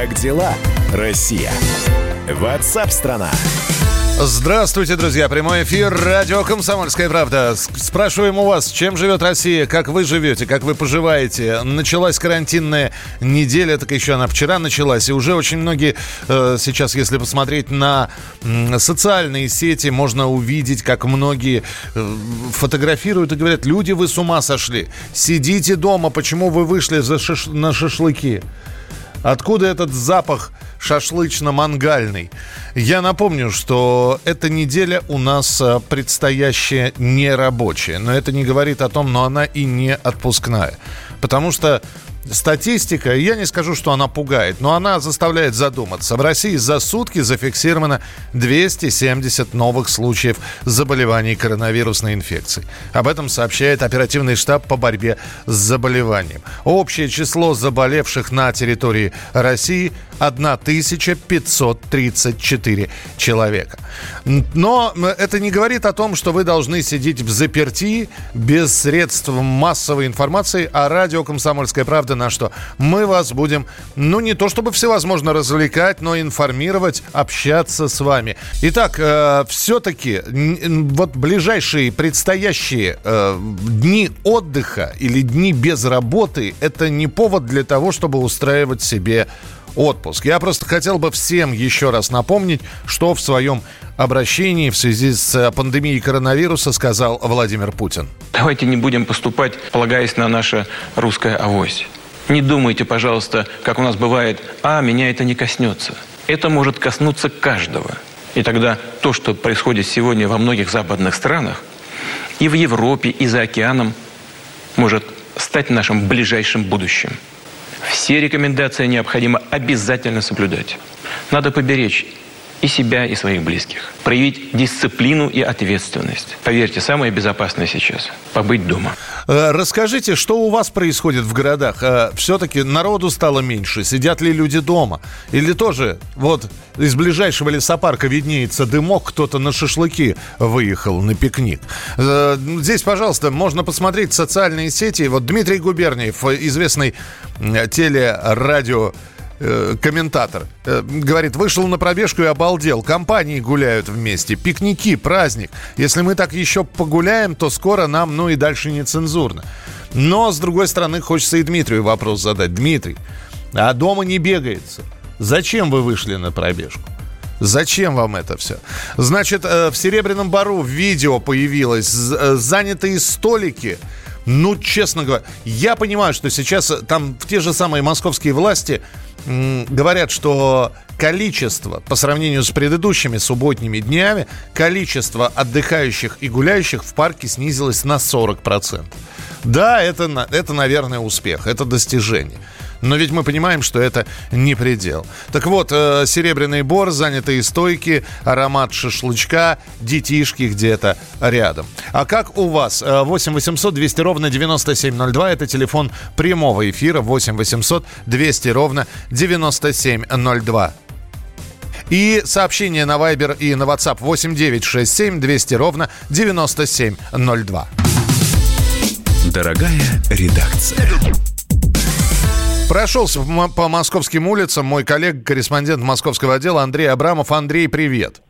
Как дела, Россия? Ватсап-страна! Здравствуйте, друзья. Прямой эфир. Радио «Комсомольская правда». Спрашиваем у вас, чем живет Россия, как вы живете, как вы поживаете. Началась карантинная неделя, так еще она вчера началась. И уже очень многие э, сейчас, если посмотреть на э, социальные сети, можно увидеть, как многие э, фотографируют и говорят, люди, вы с ума сошли. Сидите дома, почему вы вышли за шаш... на шашлыки? Откуда этот запах шашлычно-мангальный? Я напомню, что эта неделя у нас э, предстоящая нерабочая. Но это не говорит о том, но она и не отпускная. Потому что статистика, я не скажу, что она пугает, но она заставляет задуматься. В России за сутки зафиксировано 270 новых случаев заболеваний коронавирусной инфекцией. Об этом сообщает оперативный штаб по борьбе с заболеванием. Общее число заболевших на территории России 1534 человека. Но это не говорит о том, что вы должны сидеть в заперти без средств массовой информации, а радио «Комсомольская правда» на что? Мы вас будем, ну, не то чтобы всевозможно развлекать, но информировать, общаться с вами. Итак, э, все-таки вот ближайшие предстоящие э, дни отдыха или дни без работы – это не повод для того, чтобы устраивать себе отпуск. Я просто хотел бы всем еще раз напомнить, что в своем обращении в связи с э, пандемией коронавируса сказал Владимир Путин. Давайте не будем поступать, полагаясь на наше русское авось. Не думайте, пожалуйста, как у нас бывает, а, меня это не коснется. Это может коснуться каждого. И тогда то, что происходит сегодня во многих западных странах, и в Европе, и за океаном, может стать нашим ближайшим будущим. Все рекомендации необходимо обязательно соблюдать. Надо поберечь и себя, и своих близких. Проявить дисциплину и ответственность. Поверьте, самое безопасное сейчас – побыть дома. Э, расскажите, что у вас происходит в городах? Э, Все-таки народу стало меньше. Сидят ли люди дома? Или тоже вот из ближайшего лесопарка виднеется дымок, кто-то на шашлыки выехал на пикник. Э, здесь, пожалуйста, можно посмотреть социальные сети. Вот Дмитрий Губерниев, известный телерадио э, комментатор. Э, говорит, вышел на пробежку и обалдел. Компании гуляют вместе, пикники, праздник. Если мы так еще погуляем, то скоро нам, ну и дальше нецензурно. Но, с другой стороны, хочется и Дмитрию вопрос задать. Дмитрий, а дома не бегается. Зачем вы вышли на пробежку? Зачем вам это все? Значит, э, в Серебряном Бару видео появилось. Занятые столики ну, честно говоря, я понимаю, что сейчас там те же самые московские власти говорят, что количество, по сравнению с предыдущими субботними днями, количество отдыхающих и гуляющих в парке снизилось на 40%. Да, это, это, наверное, успех, это достижение. Но ведь мы понимаем, что это не предел. Так вот, э, серебряный бор, занятые стойки, аромат шашлычка, детишки где-то рядом. А как у вас? 8 800 200 ровно 9702. Это телефон прямого эфира. 8 800 200 ровно 9702. И сообщение на Viber и на WhatsApp 8967 200 ровно 9702. Дорогая редакция. Прошелся по московским улицам мой коллега-корреспондент московского отдела Андрей Абрамов. Андрей, привет.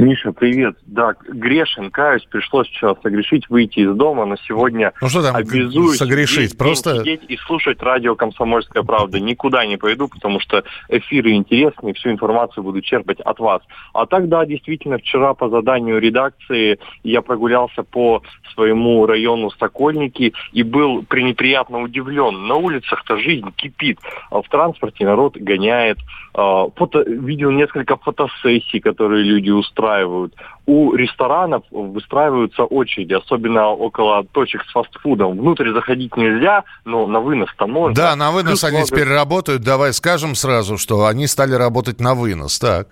Миша, привет. Да, грешен, каюсь, пришлось сейчас согрешить, выйти из дома, но сегодня ну, что там обязуюсь согрешить? Просто... сидеть и слушать радио «Комсомольская правда». Никуда не пойду, потому что эфиры интересные, всю информацию буду черпать от вас. А так, да, действительно, вчера по заданию редакции я прогулялся по своему району Сокольники и был пренеприятно удивлен. На улицах-то жизнь кипит, а в транспорте народ гоняет. А, фото, видел несколько фотосессий, которые люди устраивают. У ресторанов выстраиваются очереди, особенно около точек с фастфудом. Внутрь заходить нельзя, но на вынос-то можно. Да, на вынос Плюс они много... теперь работают. Давай скажем сразу, что они стали работать на вынос, так.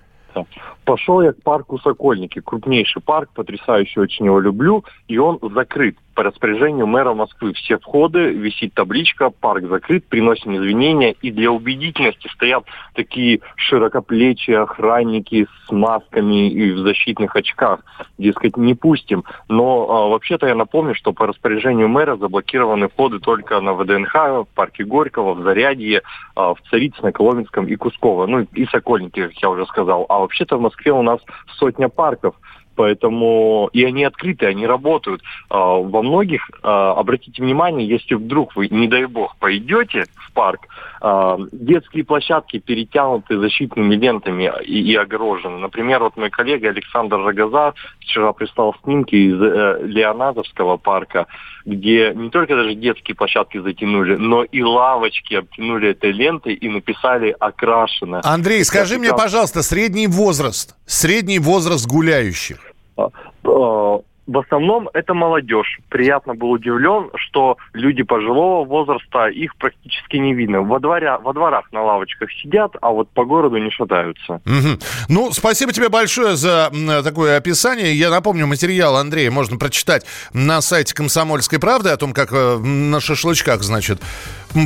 Пошел я к парку Сокольники, крупнейший парк, потрясающий, очень его люблю, и он закрыт по распоряжению мэра Москвы. Все входы, висит табличка, парк закрыт, приносим извинения, и для убедительности стоят такие широкоплечие охранники с масками и в защитных очках, дескать, не пустим. Но а, вообще-то я напомню, что по распоряжению мэра заблокированы входы только на ВДНХ, в парке Горького, в Зарядье, а, в Царицыно, Коломенском и Кусково, ну и Сокольники, как я уже сказал. А вообще-то в Москве у нас сотня парков, поэтому и они открыты, они работают. А, во многих, а, обратите внимание, если вдруг вы, не дай бог, пойдете в парк, детские площадки перетянуты защитными лентами и, и огорожены. Например, вот мой коллега Александр Рогоза вчера прислал снимки из э, Леонардовского парка, где не только даже детские площадки затянули, но и лавочки обтянули этой лентой и написали «окрашено». Андрей, скажи мне, пожалуйста, средний возраст, средний возраст гуляющих? В основном это молодежь. Приятно был удивлен, что люди пожилого возраста, их практически не видно. Во, дворя, во дворах на лавочках сидят, а вот по городу не шатаются. Угу. Ну, спасибо тебе большое за такое описание. Я напомню, материал Андрея можно прочитать на сайте «Комсомольской правды» о том, как э, на шашлычках, значит,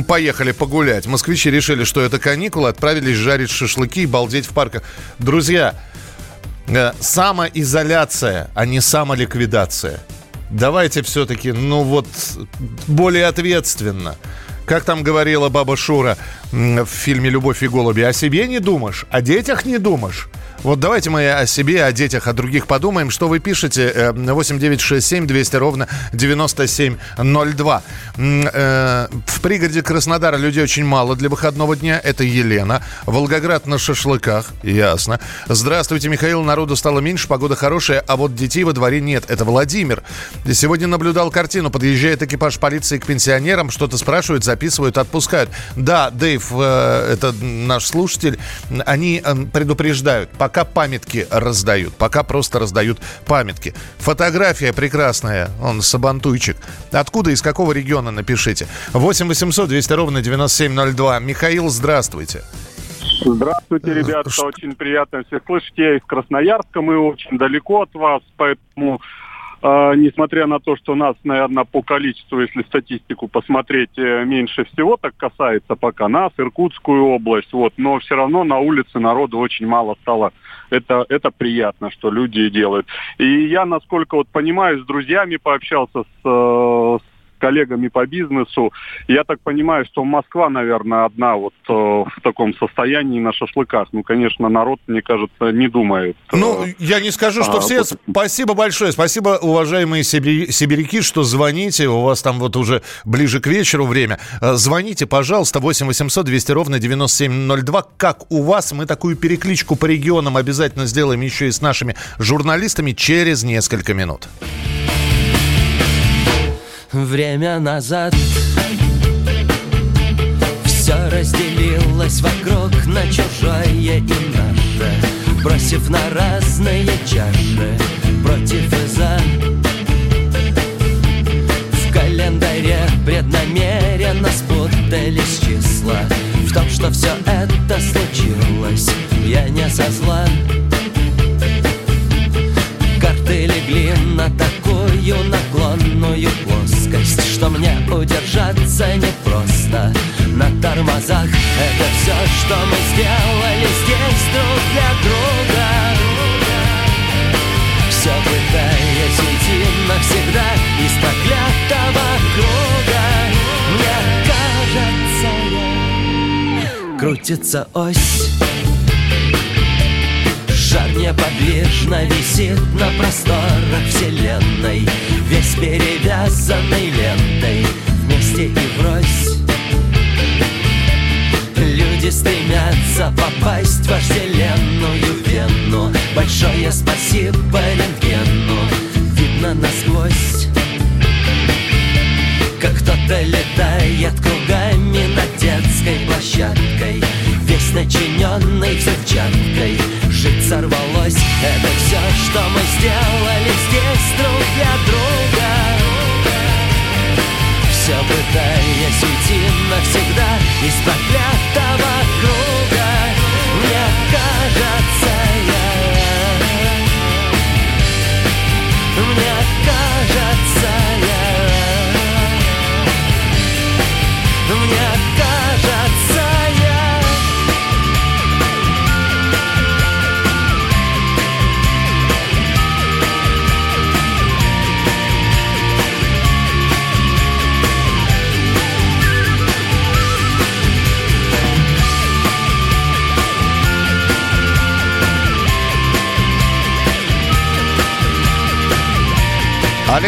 поехали погулять. Москвичи решили, что это каникулы, отправились жарить шашлыки и балдеть в парках. Друзья, самоизоляция, а не самоликвидация. Давайте все-таки, ну вот, более ответственно. Как там говорила баба Шура в фильме «Любовь и голуби», о себе не думаешь, о детях не думаешь. Вот давайте мы о себе, о детях, о других подумаем. Что вы пишете? 8967 э, 200 ровно 9702. Э, в пригороде Краснодара людей очень мало для выходного дня. Это Елена. Волгоград на шашлыках. Ясно. Здравствуйте, Михаил. Народу стало меньше, погода хорошая, а вот детей во дворе нет. Это Владимир. Сегодня наблюдал картину. Подъезжает экипаж полиции к пенсионерам, что-то спрашивают, записывают, отпускают. Да, Дэйв, э, это наш слушатель, они предупреждают, пока пока памятки раздают, пока просто раздают памятки. Фотография прекрасная, он сабантуйчик. Откуда, из какого региона, напишите. 8 800 200 ровно 9702. Михаил, здравствуйте. Здравствуйте, ребята. Ш... Очень приятно всех слышать. Я из Красноярска, мы очень далеко от вас, поэтому Uh, несмотря на то, что нас, наверное, по количеству, если статистику посмотреть, э, меньше всего так касается пока нас, Иркутскую область, вот, но все равно на улице народу очень мало стало это, это приятно, что люди делают. И я, насколько вот понимаю, с друзьями пообщался, с, э, с коллегами по бизнесу. Я так понимаю, что Москва, наверное, одна вот э, в таком состоянии на шашлыках. Ну, конечно, народ, мне кажется, не думает. Э, ну, я не скажу, что а, все. Вот... Спасибо большое. Спасибо, уважаемые сибиряки, что звоните. У вас там вот уже ближе к вечеру время. Э, звоните, пожалуйста, 8 800 200 ровно 9702. Как у вас? Мы такую перекличку по регионам обязательно сделаем еще и с нашими журналистами через несколько минут время назад. Все разделилось вокруг на чужое и наше. Бросив на разные чаши против и за. В календаре преднамеренно спутались числа. В том, что все это случилось, я не со зла. Карты легли на такую наклонную плоскость Что мне удержаться непросто. На тормозах Это все, что мы сделали здесь друг для друга. Все пытаясь уйти навсегда из проклятого круга. Мне кажется, крутится ось Шар неподвижно висит на просторах вселенной Весь перевязанный лентой. Вместе и врозь. Люди стремятся попасть в вожделенную вену. Большое спасибо рентгену. Видно насквозь Как кто-то летает кругами над детской площадкой. Весь начиненный взрывчаткой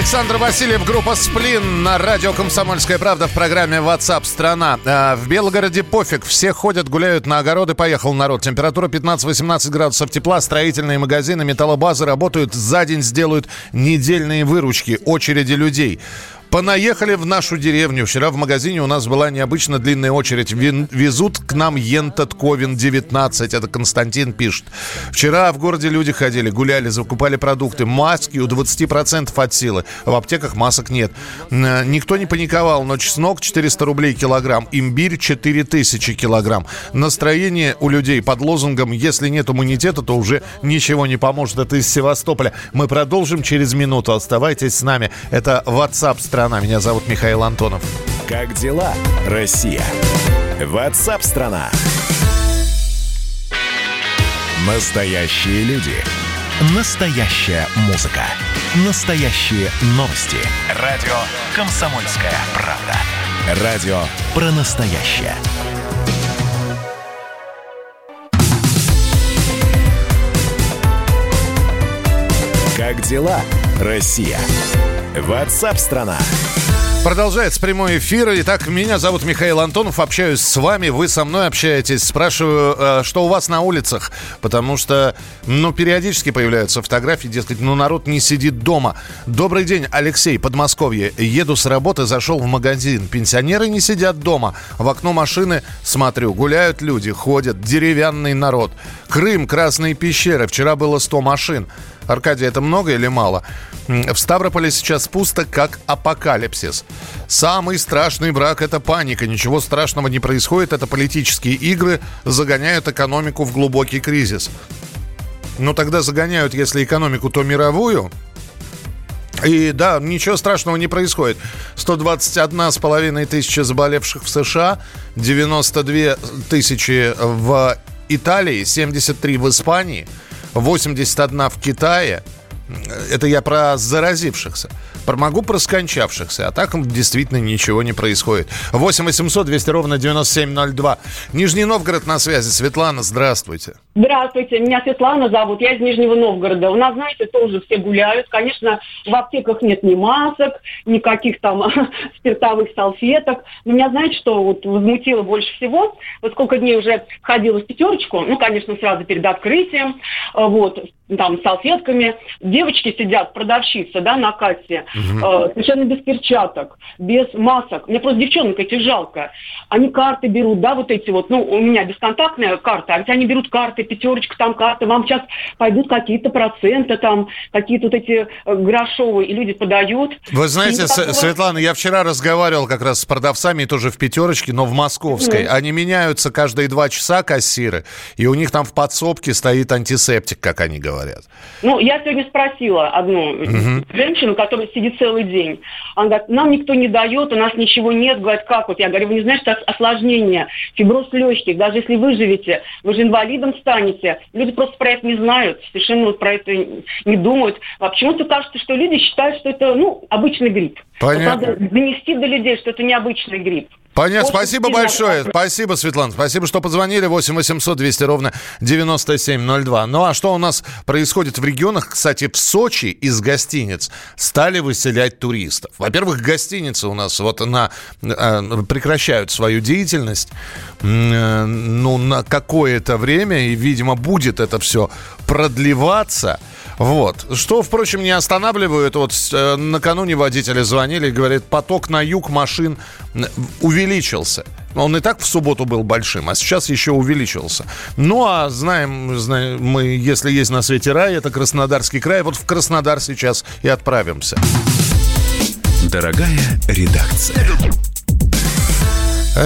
Александр Васильев, группа «Сплин» на радио «Комсомольская правда» в программе WhatsApp страна а, В Белгороде пофиг, все ходят, гуляют на огороды, поехал народ. Температура 15-18 градусов тепла, строительные магазины, металлобазы работают, за день сделают недельные выручки, очереди людей. Понаехали в нашу деревню. Вчера в магазине у нас была необычно длинная очередь. Везут к нам Ентат Ковен 19. Это Константин пишет. Вчера в городе люди ходили, гуляли, закупали продукты. Маски у 20% от силы. В аптеках масок нет. Никто не паниковал, но чеснок 400 рублей килограмм. Имбирь 4000 килограмм. Настроение у людей под лозунгом «Если нет иммунитета, то уже ничего не поможет». Это из Севастополя. Мы продолжим через минуту. Оставайтесь с нами. Это WhatsApp страна страна». Меня зовут Михаил Антонов. Как дела, Россия? Ватсап-страна! Настоящие люди. Настоящая музыка. Настоящие новости. Радио «Комсомольская правда». Радио про настоящее. Как дела, Россия? Ватсап-страна! Продолжается прямой эфир. Итак, меня зовут Михаил Антонов. Общаюсь с вами, вы со мной общаетесь. Спрашиваю, э, что у вас на улицах, потому что, ну, периодически появляются фотографии, дескать, ну, народ не сидит дома. Добрый день, Алексей, Подмосковье. Еду с работы, зашел в магазин. Пенсионеры не сидят дома. В окно машины смотрю, гуляют люди, ходят, деревянный народ. Крым, Красные пещеры. Вчера было 100 машин. Аркадий, это много или мало? В Ставрополе сейчас пусто, как апокалипсис. Самый страшный брак – это паника. Ничего страшного не происходит. Это политические игры загоняют экономику в глубокий кризис. Ну, тогда загоняют, если экономику, то мировую. И да, ничего страшного не происходит. 121 с половиной тысячи заболевших в США, 92 тысячи в Италии, 73 в Испании – 81 в Китае. Это я про заразившихся. Могу про скончавшихся. А так действительно ничего не происходит. 8 800 200 ровно 9702. Нижний Новгород на связи. Светлана, здравствуйте. Здравствуйте, меня Светлана зовут. Я из Нижнего Новгорода. У нас, знаете, тоже все гуляют. Конечно, в аптеках нет ни масок, никаких там спиртовых салфеток. Но меня, знаете, что вот возмутило больше всего? Вот сколько дней уже ходила в пятерочку, ну, конечно, сразу перед открытием, вот, там, салфетками. Девочки сидят, продавщицы, да, на кассе, угу. э, совершенно без перчаток, без масок. Мне просто девчонок этих жалко. Они карты берут, да, вот эти вот, ну, у меня бесконтактная карта, а ведь они берут карты, пятерочка там карты, вам сейчас пойдут какие-то проценты там, какие-то вот эти э, грошовые, и люди подают. Вы знаете, такого... Светлана, я вчера разговаривал как раз с продавцами, тоже в пятерочке, но в московской. Mm. Они меняются каждые два часа, кассиры, и у них там в подсобке стоит антисептик, как они говорят. Ну, я сегодня спросила одну угу. женщину, которая сидит целый день. Она говорит, нам никто не дает, у нас ничего нет. Говорит, как вот? Я говорю, вы не знаете, что осложнение, фиброз легких, даже если выживете, вы же инвалидом станете. Люди просто про это не знают, совершенно вот про это не думают. А почему-то кажется, что люди считают, что это, ну, обычный грипп. Понятно. Вот надо донести до людей, что это необычный грипп. Понятно. Спасибо большое. Спасибо, Светлана. Спасибо, что позвонили. 8 800 200 ровно 9702. Ну а что у нас происходит в регионах? Кстати, в Сочи из гостиниц стали выселять туристов. Во-первых, гостиницы у нас вот на, э, прекращают свою деятельность э, ну, на какое-то время. И, видимо, будет это все продлеваться. Вот. Что, впрочем, не останавливает. Вот э, накануне водители звонили и говорят, поток на юг машин увеличился. Он и так в субботу был большим, а сейчас еще увеличился. Ну, а знаем, знаем мы, если есть на свете рай, это Краснодарский край. Вот в Краснодар сейчас и отправимся. Дорогая редакция.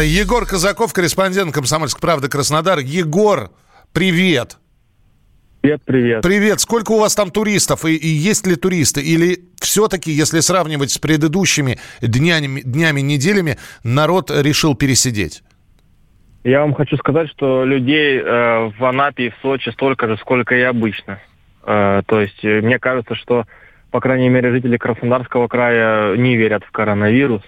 Егор Казаков, корреспондент «Комсомольской правды» Краснодар. Егор, привет. Привет, привет. Привет. Сколько у вас там туристов? И, и есть ли туристы? Или все-таки, если сравнивать с предыдущими днями, днями, неделями, народ решил пересидеть? Я вам хочу сказать, что людей э, в Анапе и в Сочи столько же, сколько и обычно. Э, то есть э, мне кажется, что, по крайней мере, жители Краснодарского края не верят в коронавирус.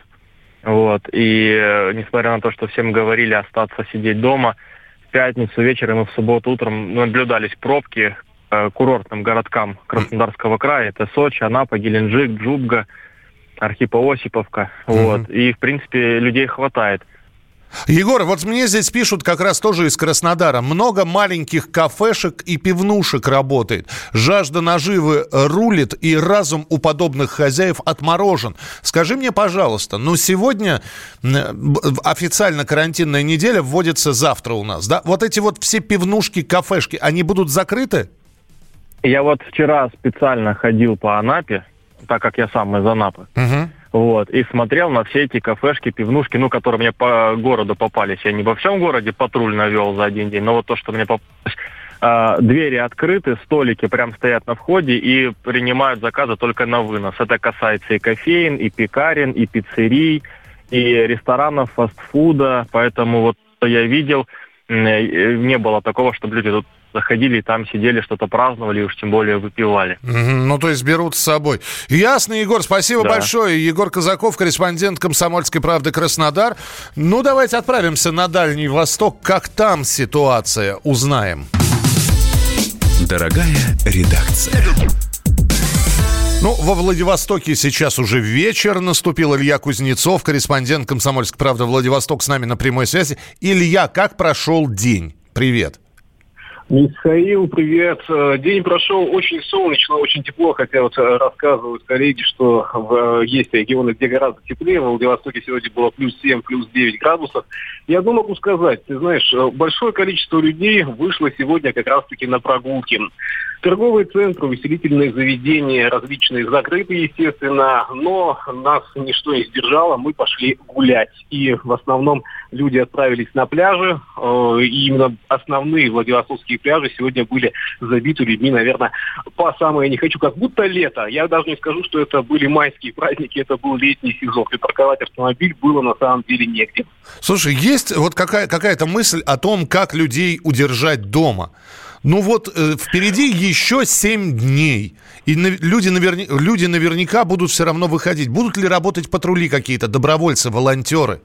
Вот. И э, несмотря на то, что всем говорили остаться сидеть дома – пятницу вечером и в субботу утром наблюдались пробки э, курортным городкам Краснодарского края. Это Сочи, Анапа, Геленджик, Джубга, Архипа-Осиповка. Вот. И, в принципе, людей хватает. Егор, вот мне здесь пишут как раз тоже из Краснодара. Много маленьких кафешек и пивнушек работает. Жажда наживы рулит, и разум у подобных хозяев отморожен. Скажи мне, пожалуйста, ну сегодня официально карантинная неделя вводится завтра у нас, да? Вот эти вот все пивнушки, кафешки, они будут закрыты? Я вот вчера специально ходил по Анапе, так как я сам из Анапы. Угу. Вот, и смотрел на все эти кафешки, пивнушки, ну, которые мне по городу попались. Я не во всем городе патруль навел за один день, но вот то, что мне попалось, э, двери открыты, столики прям стоят на входе и принимают заказы только на вынос. Это касается и кофеин, и пекарен, и пиццерий, и ресторанов, фастфуда. Поэтому вот что я видел, э, не было такого, чтобы люди тут заходили и там сидели, что-то праздновали, уж тем более выпивали. Ну, то есть берут с собой. Ясно, Егор, спасибо да. большое. Егор Казаков, корреспондент «Комсомольской правды» Краснодар. Ну, давайте отправимся на Дальний Восток. Как там ситуация? Узнаем. Дорогая редакция. Ну, во Владивостоке сейчас уже вечер наступил. Илья Кузнецов, корреспондент «Комсомольской правды» Владивосток с нами на прямой связи. Илья, как прошел день? Привет. Михаил, привет. Э, день прошел очень солнечно, очень тепло, хотя вот э, рассказывают коллеги, что в, э, есть регионы, где гораздо теплее. В Владивостоке сегодня было плюс 7, плюс 9 градусов. Я одно могу сказать, ты знаешь, большое количество людей вышло сегодня как раз-таки на прогулки. Торговые центры, увеселительные заведения различные закрыты, естественно, но нас ничто не сдержало, мы пошли гулять. И в основном люди отправились на пляжи, и именно основные Владивостокские пляжи сегодня были забиты людьми, наверное, по самое не хочу, как будто лето. Я даже не скажу, что это были майские праздники, это был летний сезон. И парковать автомобиль было на самом деле негде. Слушай, есть вот какая- какая-то мысль о том, как людей удержать дома? Ну вот э, впереди еще 7 дней. И на, люди, наверня, люди наверняка будут все равно выходить. Будут ли работать патрули какие-то, добровольцы, волонтеры?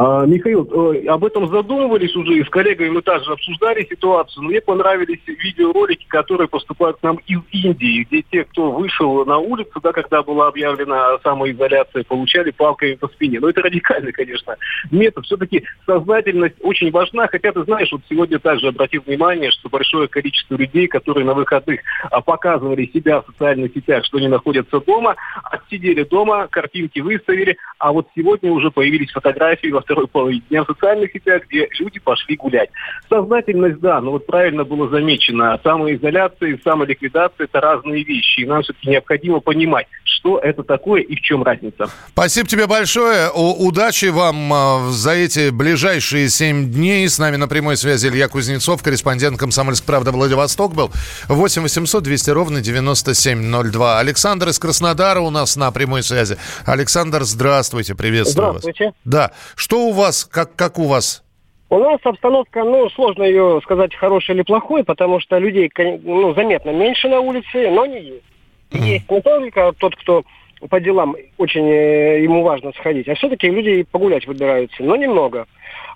А, Михаил, э, об этом задумывались уже, и с коллегами мы также обсуждали ситуацию, мне понравились видеоролики, которые поступают к нам из Индии, где те, кто вышел на улицу, да, когда была объявлена самоизоляция, получали палками по спине. Но это радикальный, конечно, метод. Все-таки сознательность очень важна, хотя ты знаешь, вот сегодня также обратил внимание, что большое количество людей, которые на выходных а, показывали себя в социальных сетях, что они находятся дома, отсидели дома, картинки выставили, а вот сегодня уже появились фотографии во второй половине дня в социальных сетях, где люди пошли гулять. Сознательность, да, но вот правильно было замечено, самоизоляция и самоликвидация – это разные вещи. И нам все-таки необходимо понимать, что это такое и в чем разница. Спасибо тебе большое. Удачи вам э, за эти ближайшие семь дней. С нами на прямой связи Илья Кузнецов, корреспондент «Комсомольской правды» Владивосток был. 8 800 200 ровно 9702. Александр из Краснодара у нас на прямой связи. Александр, здравствуйте, приветствую здравствуйте. вас. Да. Что у вас, как, как у вас? У нас обстановка, ну, сложно ее сказать, хорошая или плохой, потому что людей, ну, заметно меньше на улице, но не есть. Mm. Есть не только тот, кто по делам очень э, ему важно сходить, а все-таки люди погулять выбираются, но немного.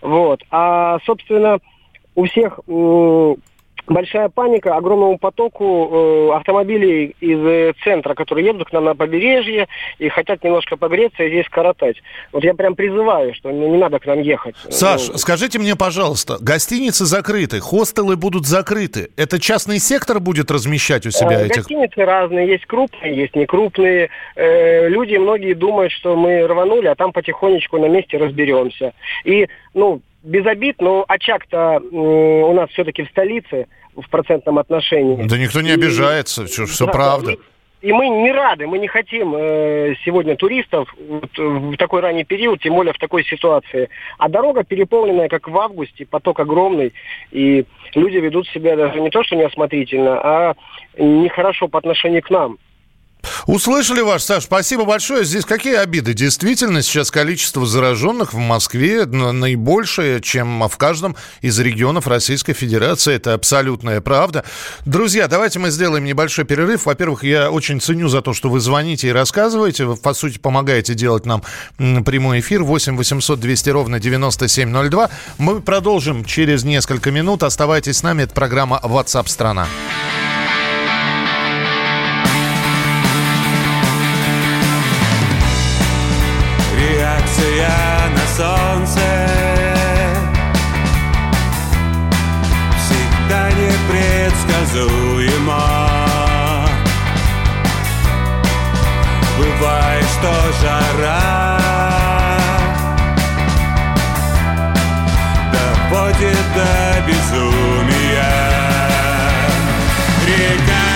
Вот. А, собственно, у всех большая паника огромному потоку э, автомобилей из э, центра, которые едут к нам на побережье и хотят немножко погреться и здесь коротать. Вот я прям призываю, что ну, не надо к нам ехать. Саш, ну, скажите мне, пожалуйста, гостиницы закрыты, хостелы будут закрыты. Это частный сектор будет размещать у себя э, этих? Гостиницы разные, есть крупные, есть некрупные. Э, люди, многие думают, что мы рванули, а там потихонечку на месте разберемся. И, ну, без обид, но очаг-то у нас все-таки в столице в процентном отношении. Да никто не и, обижается, все, все да, правда. И мы не рады, мы не хотим э, сегодня туристов вот, в такой ранний период, тем более в такой ситуации. А дорога переполненная, как в августе, поток огромный, и люди ведут себя даже не то, что неосмотрительно, а нехорошо по отношению к нам. Услышали ваш, Саш, спасибо большое. Здесь какие обиды? Действительно, сейчас количество зараженных в Москве наибольшее, чем в каждом из регионов Российской Федерации. Это абсолютная правда. Друзья, давайте мы сделаем небольшой перерыв. Во-первых, я очень ценю за то, что вы звоните и рассказываете. Вы, по сути, помогаете делать нам прямой эфир. 8 800 200 ровно 9702. Мы продолжим через несколько минут. Оставайтесь с нами. Это программа WhatsApp страна. Бывает, что жара. Доводит до безумия. Река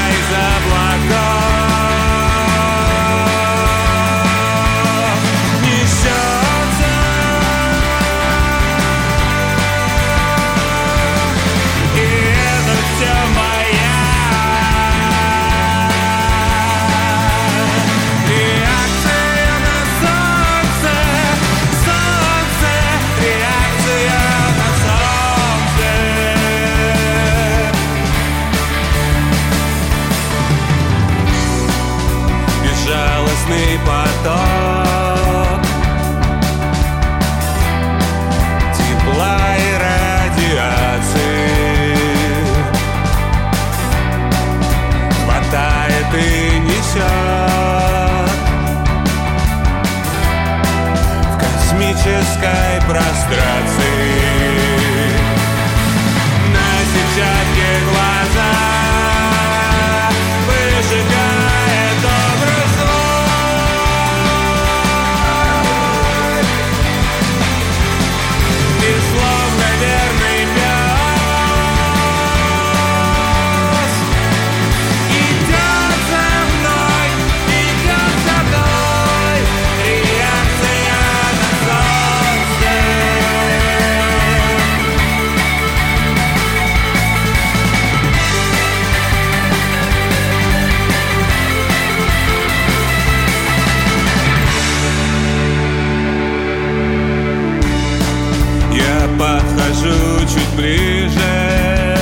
космической прострации подхожу чуть ближе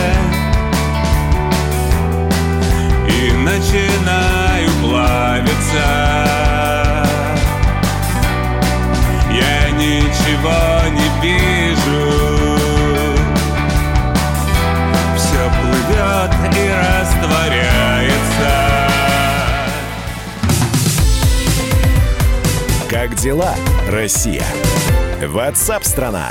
И начинаю плавиться Я ничего не вижу Все плывет и растворяется Как дела, Россия? Ватсап-страна!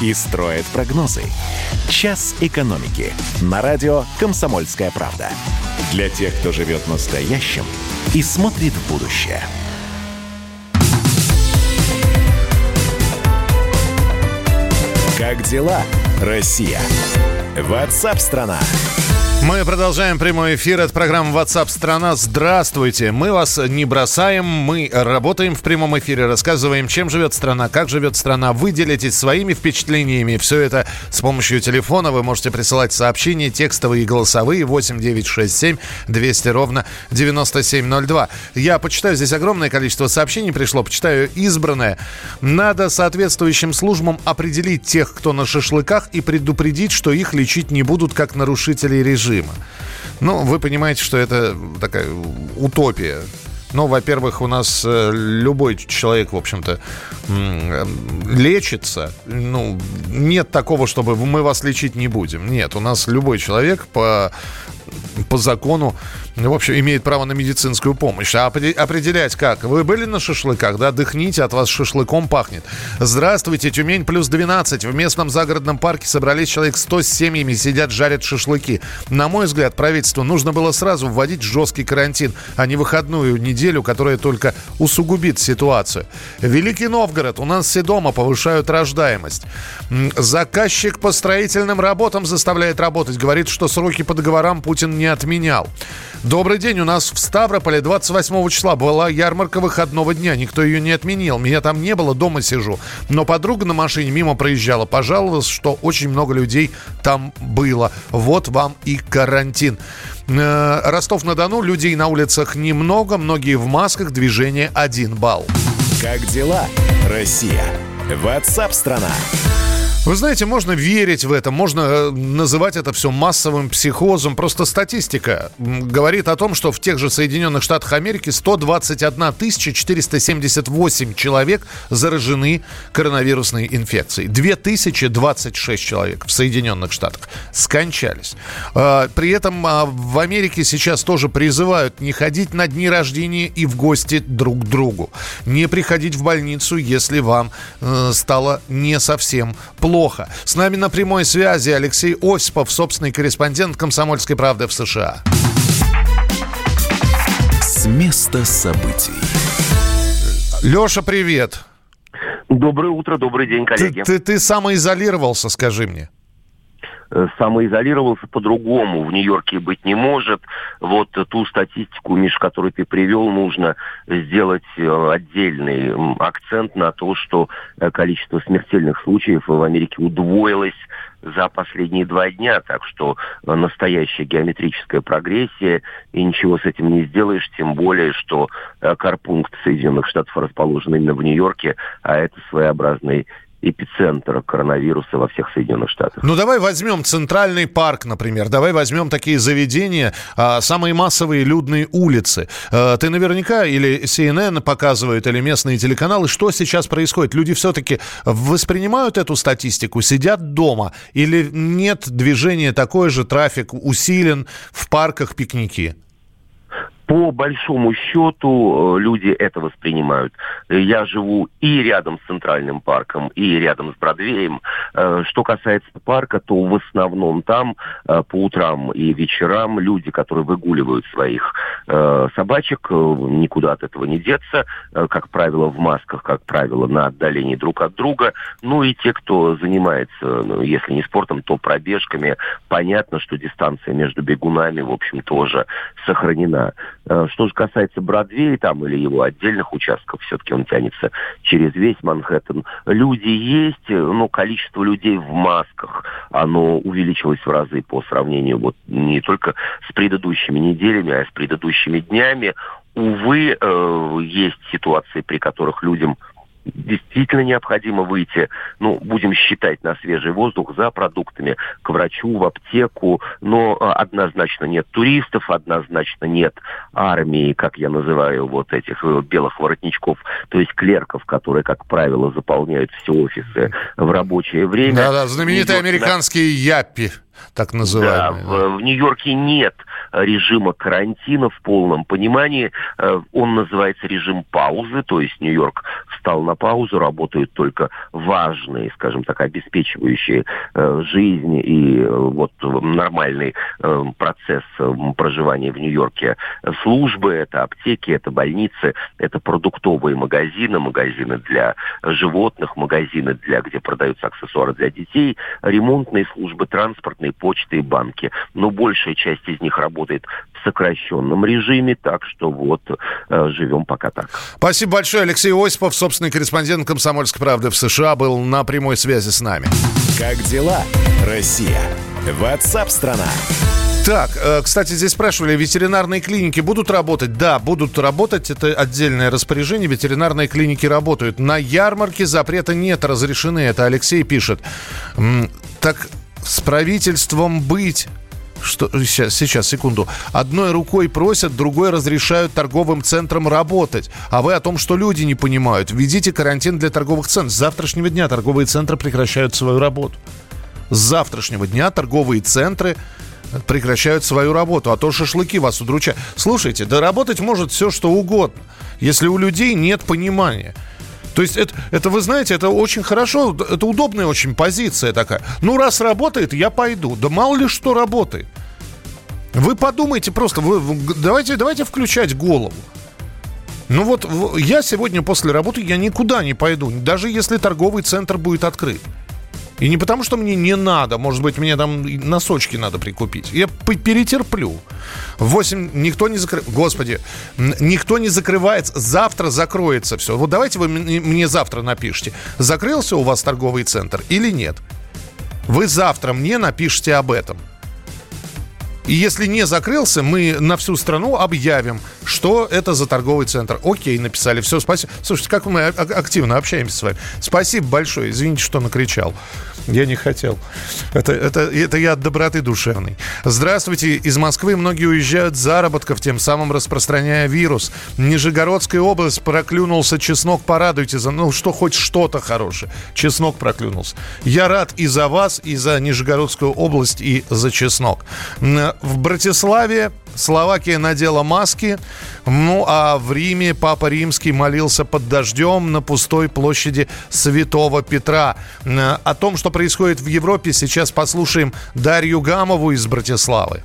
и строят прогнозы. «Час экономики» на радио «Комсомольская правда». Для тех, кто живет настоящим и смотрит в будущее. Как дела, Россия? Ватсап-страна! Мы продолжаем прямой эфир от программы WhatsApp страна. Здравствуйте. Мы вас не бросаем, мы работаем в прямом эфире, рассказываем, чем живет страна, как живет страна. Вы делитесь своими впечатлениями. Все это с помощью телефона. Вы можете присылать сообщения, текстовые и голосовые 8967 200 ровно 9702. Я почитаю, здесь огромное количество сообщений пришло, почитаю избранное. Надо соответствующим службам определить тех, кто на шашлыках, и предупредить, что их лечить не будут как нарушителей режима. Ну, вы понимаете, что это такая утопия. Ну, во-первых, у нас э, любой человек, в общем-то, э, лечится. Ну, нет такого, чтобы мы вас лечить не будем. Нет, у нас любой человек по, по закону, ну, в общем, имеет право на медицинскую помощь. А опре- определять как? Вы были на шашлыках, да? Дыхните, от вас шашлыком пахнет. Здравствуйте, Тюмень плюс 12. В местном загородном парке собрались человек 100 с семьями, сидят, жарят шашлыки. На мой взгляд, правительству нужно было сразу вводить жесткий карантин, а не выходную неделю которая только усугубит ситуацию. Великий Новгород. У нас все дома повышают рождаемость. Заказчик по строительным работам заставляет работать. Говорит, что сроки по договорам Путин не отменял. Добрый день. У нас в Ставрополе 28 числа была ярмарка выходного дня. Никто ее не отменил. Меня там не было, дома сижу. Но подруга на машине мимо проезжала. Пожаловалась, что очень много людей там было. Вот вам и карантин. Э, Ростов-на-Дону. Людей на улицах немного. Многие в масках. Движение 1 балл. Как дела, Россия? Ватсап-страна! Вы знаете, можно верить в это, можно э, называть это все массовым психозом. Просто статистика говорит о том, что в тех же Соединенных Штатах Америки 121 478 человек заражены коронавирусной инфекцией. 2026 человек в Соединенных Штатах скончались. Э, При этом а, в Америке сейчас тоже призывают не ходить на дни рождения и в гости друг к другу. Не приходить в больницу, если вам э, стало не совсем плохо. С нами на прямой связи Алексей Осипов, собственный корреспондент «Комсомольской правды» в США. С места событий. Леша, привет. Доброе утро, добрый день, Ты, коллеги. ты, ты самоизолировался, скажи мне. Э, Самоизолировался по-другому. В Нью-Йорке быть не может. Вот ту статистику, Миш, которую ты привел, нужно сделать э, отдельный акцент на то, что э, количество смертельных случаев в Америке удвоилось за последние два дня, так что настоящая геометрическая прогрессия, и ничего с этим не сделаешь, тем более, что карпункт Соединенных Штатов расположен именно в Нью-Йорке, а это своеобразный эпицентр коронавируса во всех Соединенных Штатах. Ну, давай возьмем Центральный парк, например. Давай возьмем такие заведения, а, самые массовые людные улицы. А, ты наверняка или CNN показывает, или местные телеканалы. Что сейчас происходит? Люди все-таки воспринимают эту статистику, сидят дома? Или нет движения такое же, трафик усилен, в парках пикники? По большому счету э, люди это воспринимают. Э, Я живу и рядом с Центральным парком, и рядом с Бродвеем. Э, Что касается парка, то в основном там по утрам и вечерам люди, которые выгуливают своих собачек, никуда от этого не деться. Как правило, в масках, как правило, на отдалении друг от друга. Ну и те, кто занимается, ну, если не спортом, то пробежками. Понятно, что дистанция между бегунами, в общем, тоже сохранена. Э, Что же касается Бродвея там или его отдельных участков, все-таки он тянется через весь Манхэттен. Люди есть, э, но количество людей в масках, оно увеличилось в разы по сравнению вот не только с предыдущими неделями, а с предыдущими днями. Увы, э, есть ситуации, при которых людям действительно необходимо выйти, ну, будем считать, на свежий воздух за продуктами, к врачу, в аптеку, но а, однозначно нет туристов, однозначно нет армии, как я называю вот этих э, белых воротничков, то есть клерков, которые, как правило, заполняют все офисы в рабочее время. Да-да, знаменитые да, американские яппи, так да, называемые. в, в Нью-Йорке нет режима карантина в полном понимании. Э, Он называется режим паузы, то есть Нью-Йорк встал на паузу, работают только важные, скажем так, обеспечивающие э, жизнь и э, вот нормальный э, процесс проживания в Нью-Йорке службы, это аптеки, это больницы, это продуктовые магазины, магазины для животных, магазины, для, где продаются аксессуары для детей, ремонтные службы, транспортные, почты и банки. Но большая часть из них работает в сокращенном режиме, так что вот э, живем пока так. Спасибо большое. Алексей Осипов, собственный корреспондент «Комсомольской правды» в США, был на прямой связи с нами. Как дела, Россия? Ватсап-страна! Так, э, кстати, здесь спрашивали, ветеринарные клиники будут работать? Да, будут работать. Это отдельное распоряжение. Ветеринарные клиники работают. На ярмарке запрета нет, разрешены. Это Алексей пишет. Так с правительством быть что сейчас, сейчас, секунду. Одной рукой просят, другой разрешают торговым центрам работать. А вы о том, что люди не понимают. Введите карантин для торговых центров. С завтрашнего дня торговые центры прекращают свою работу. С завтрашнего дня торговые центры прекращают свою работу, а то шашлыки вас удручают. Слушайте, да работать может все, что угодно, если у людей нет понимания. То есть это, это, вы знаете, это очень хорошо, это удобная очень позиция такая. Ну, раз работает, я пойду. Да мало ли что работает. Вы подумайте просто, вы, давайте, давайте включать голову. Ну вот я сегодня после работы я никуда не пойду, даже если торговый центр будет открыт. И не потому, что мне не надо, может быть, мне там носочки надо прикупить. Я перетерплю. В 8 никто не закрывает. Господи, никто не закрывается. Завтра закроется все. Вот давайте вы мне завтра напишите, закрылся у вас торговый центр или нет. Вы завтра мне напишите об этом. И если не закрылся, мы на всю страну объявим, что это за торговый центр. Окей, написали. Все, спасибо. Слушайте, как мы а- а- активно общаемся с вами. Спасибо большое. Извините, что накричал. Я не хотел. Это, это, это я от доброты душевной. Здравствуйте. Из Москвы многие уезжают с заработков, тем самым распространяя вирус. Нижегородская область проклюнулся чеснок. Порадуйте за... Ну, что хоть что-то хорошее. Чеснок проклюнулся. Я рад и за вас, и за Нижегородскую область, и за чеснок. В Братиславе Словакия надела маски. Ну, а в Риме Папа Римский молился под дождем на пустой площади Святого Петра. М, О том, что происходит в Европе, сейчас послушаем Дарью Гамову из Братиславы.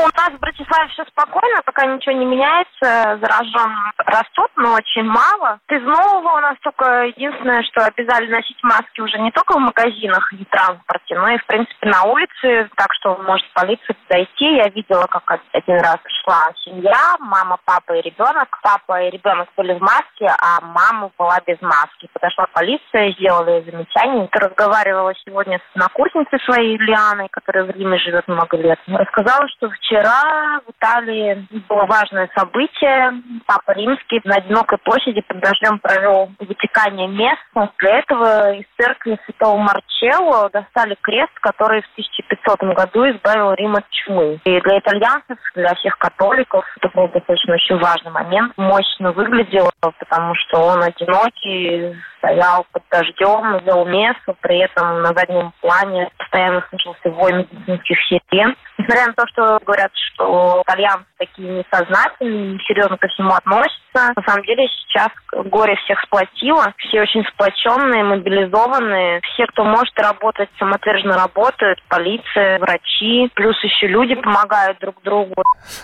У нас в Братиславе все спокойно, пока ничего не меняется. Зараженных растут, но очень мало. Из нового у нас только единственное, что обязали носить маски уже не только в магазинах и транспорте, но и, в принципе, на улице. Так что может полиция подойти. Я видела, как один раз шла семья, мама, папа и ребенок. Папа и ребенок были в маске, а мама была без маски. Подошла полиция, сделали замечание. Разговаривала сегодня с однокурсницей своей Лианой, которая в Риме живет много лет. Рассказала, что вчера в Италии было важное событие. Папа Римский на одинокой площади под дождем провел вытекание места. Для этого из церкви Святого Марчелло достали крест, который в 1500 году избавил Рим от чумы. И для итальянцев, для всех католиков это был достаточно очень важный момент. Мощно выглядел, потому что он одинокий, стоял под дождем, вел место, при этом на заднем плане постоянно слышался вой медицинских сирен. Несмотря на то, что говорят, что итальянцы такие несознательные, серьезно ко всему относятся, на самом деле сейчас горе всех сплотило, все очень сплоченные, мобилизованные, все, кто может работать, самоотверженно работают, полиция, врачи, плюс еще люди помогают друг другу.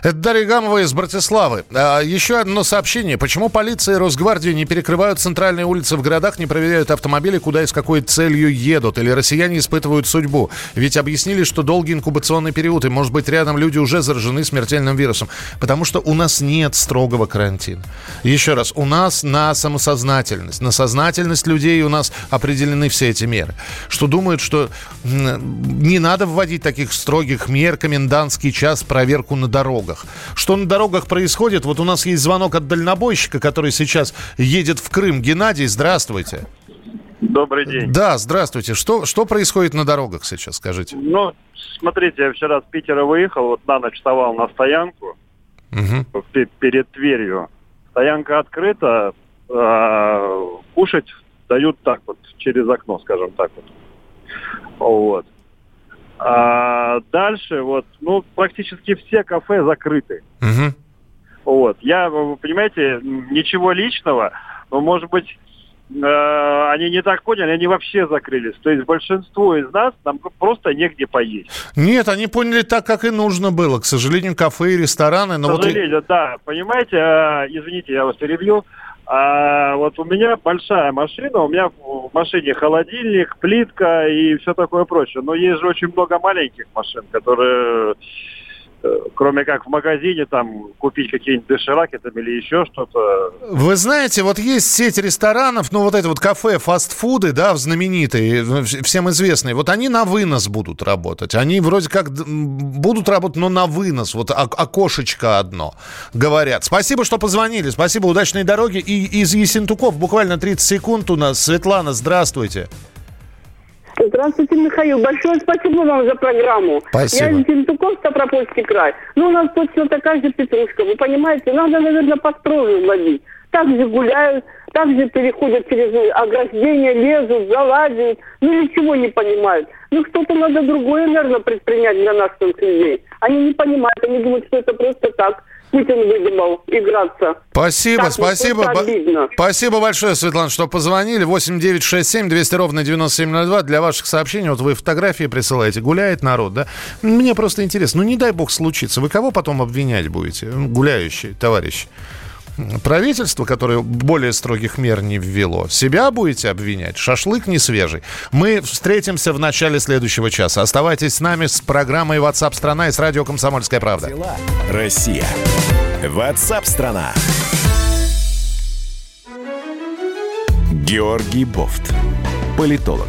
Это Дарья Гамова из Братиславы. А, еще одно сообщение. Почему полиция и Росгвардия не перекрывают центральные улицы в городах, не проверяют автомобили, куда и с какой целью едут? Или россияне испытывают судьбу? Ведь объяснили, что долгий инкубационный период, и, может быть, рядом люди уже заражены смертельным вирусом. Потому что у нас нет строгого карантина. Еще раз, у нас на самосознательность, на сознательность людей у нас определены все эти меры. Что думают, что не надо вводить таких строгих мер, комендантский час, проверку на дорогах. Что на дорогах происходит? Вот у нас есть звонок от дальнобойщика, который сейчас едет в Крым. Геннадий, здравствуйте. Добрый день. Да, здравствуйте. Что, что происходит на дорогах сейчас, скажите? Ну, смотрите, я вчера с Питера выехал, вот на ночь вставал на стоянку пе- перед Тверью. Стоянка открыта, а, кушать дают так вот, через окно, скажем так вот. Вот. А дальше вот, ну, практически все кафе закрыты. Вот. Я, вы понимаете, ничего личного, но, может быть, э, они не так поняли, они вообще закрылись. То есть большинство из нас нам просто негде поесть. Нет, они поняли так, как и нужно было. К сожалению, кафе и рестораны... Но К вот сожалению, да. Понимаете, а, извините, я вас перебью. А, вот у меня большая машина, у меня в машине холодильник, плитка и все такое прочее. Но есть же очень много маленьких машин, которые, э, кроме как в магазине, там, купить какие-нибудь дошираки там или еще что-то. Вы знаете, вот есть сеть ресторанов, ну вот это вот кафе, фастфуды, да, знаменитые, ну, вс- всем известные, вот они на вынос будут работать. Они вроде как будут работать, но на вынос, вот ок- окошечко одно, говорят. Спасибо, что позвонили, спасибо, удачной дороги. И из Ессентуков буквально 30 секунд у нас. Светлана, здравствуйте. Здравствуйте, Михаил. Большое спасибо вам за программу. Спасибо. Я из Зентуков, Ставропольский край. Ну, у нас точно такая же петрушка. Вы понимаете, надо, наверное, построже ловить. Так же гуляют, так же переходят через ограждение, лезут, залазят. Ну, ничего не понимают. Ну, что-то надо другое, наверное, предпринять для наших людей. Они не понимают, они думают, что это просто так. Путин выдумал играться. Спасибо, Так, ну, спасибо. Спасибо большое, Светлана, что позвонили. 8 9 6 7 200 ровно 9702 для ваших сообщений. Вот вы фотографии присылаете. Гуляет народ, да? Мне просто интересно. Ну, не дай бог случится. Вы кого потом обвинять будете? Гуляющие, товарищи. Правительство, которое более строгих мер не ввело. Себя будете обвинять? Шашлык не свежий. Мы встретимся в начале следующего часа. Оставайтесь с нами с программой WhatsApp страна и с радио «Комсомольская правда». Россия. WhatsApp страна. Георгий Бофт. Политолог,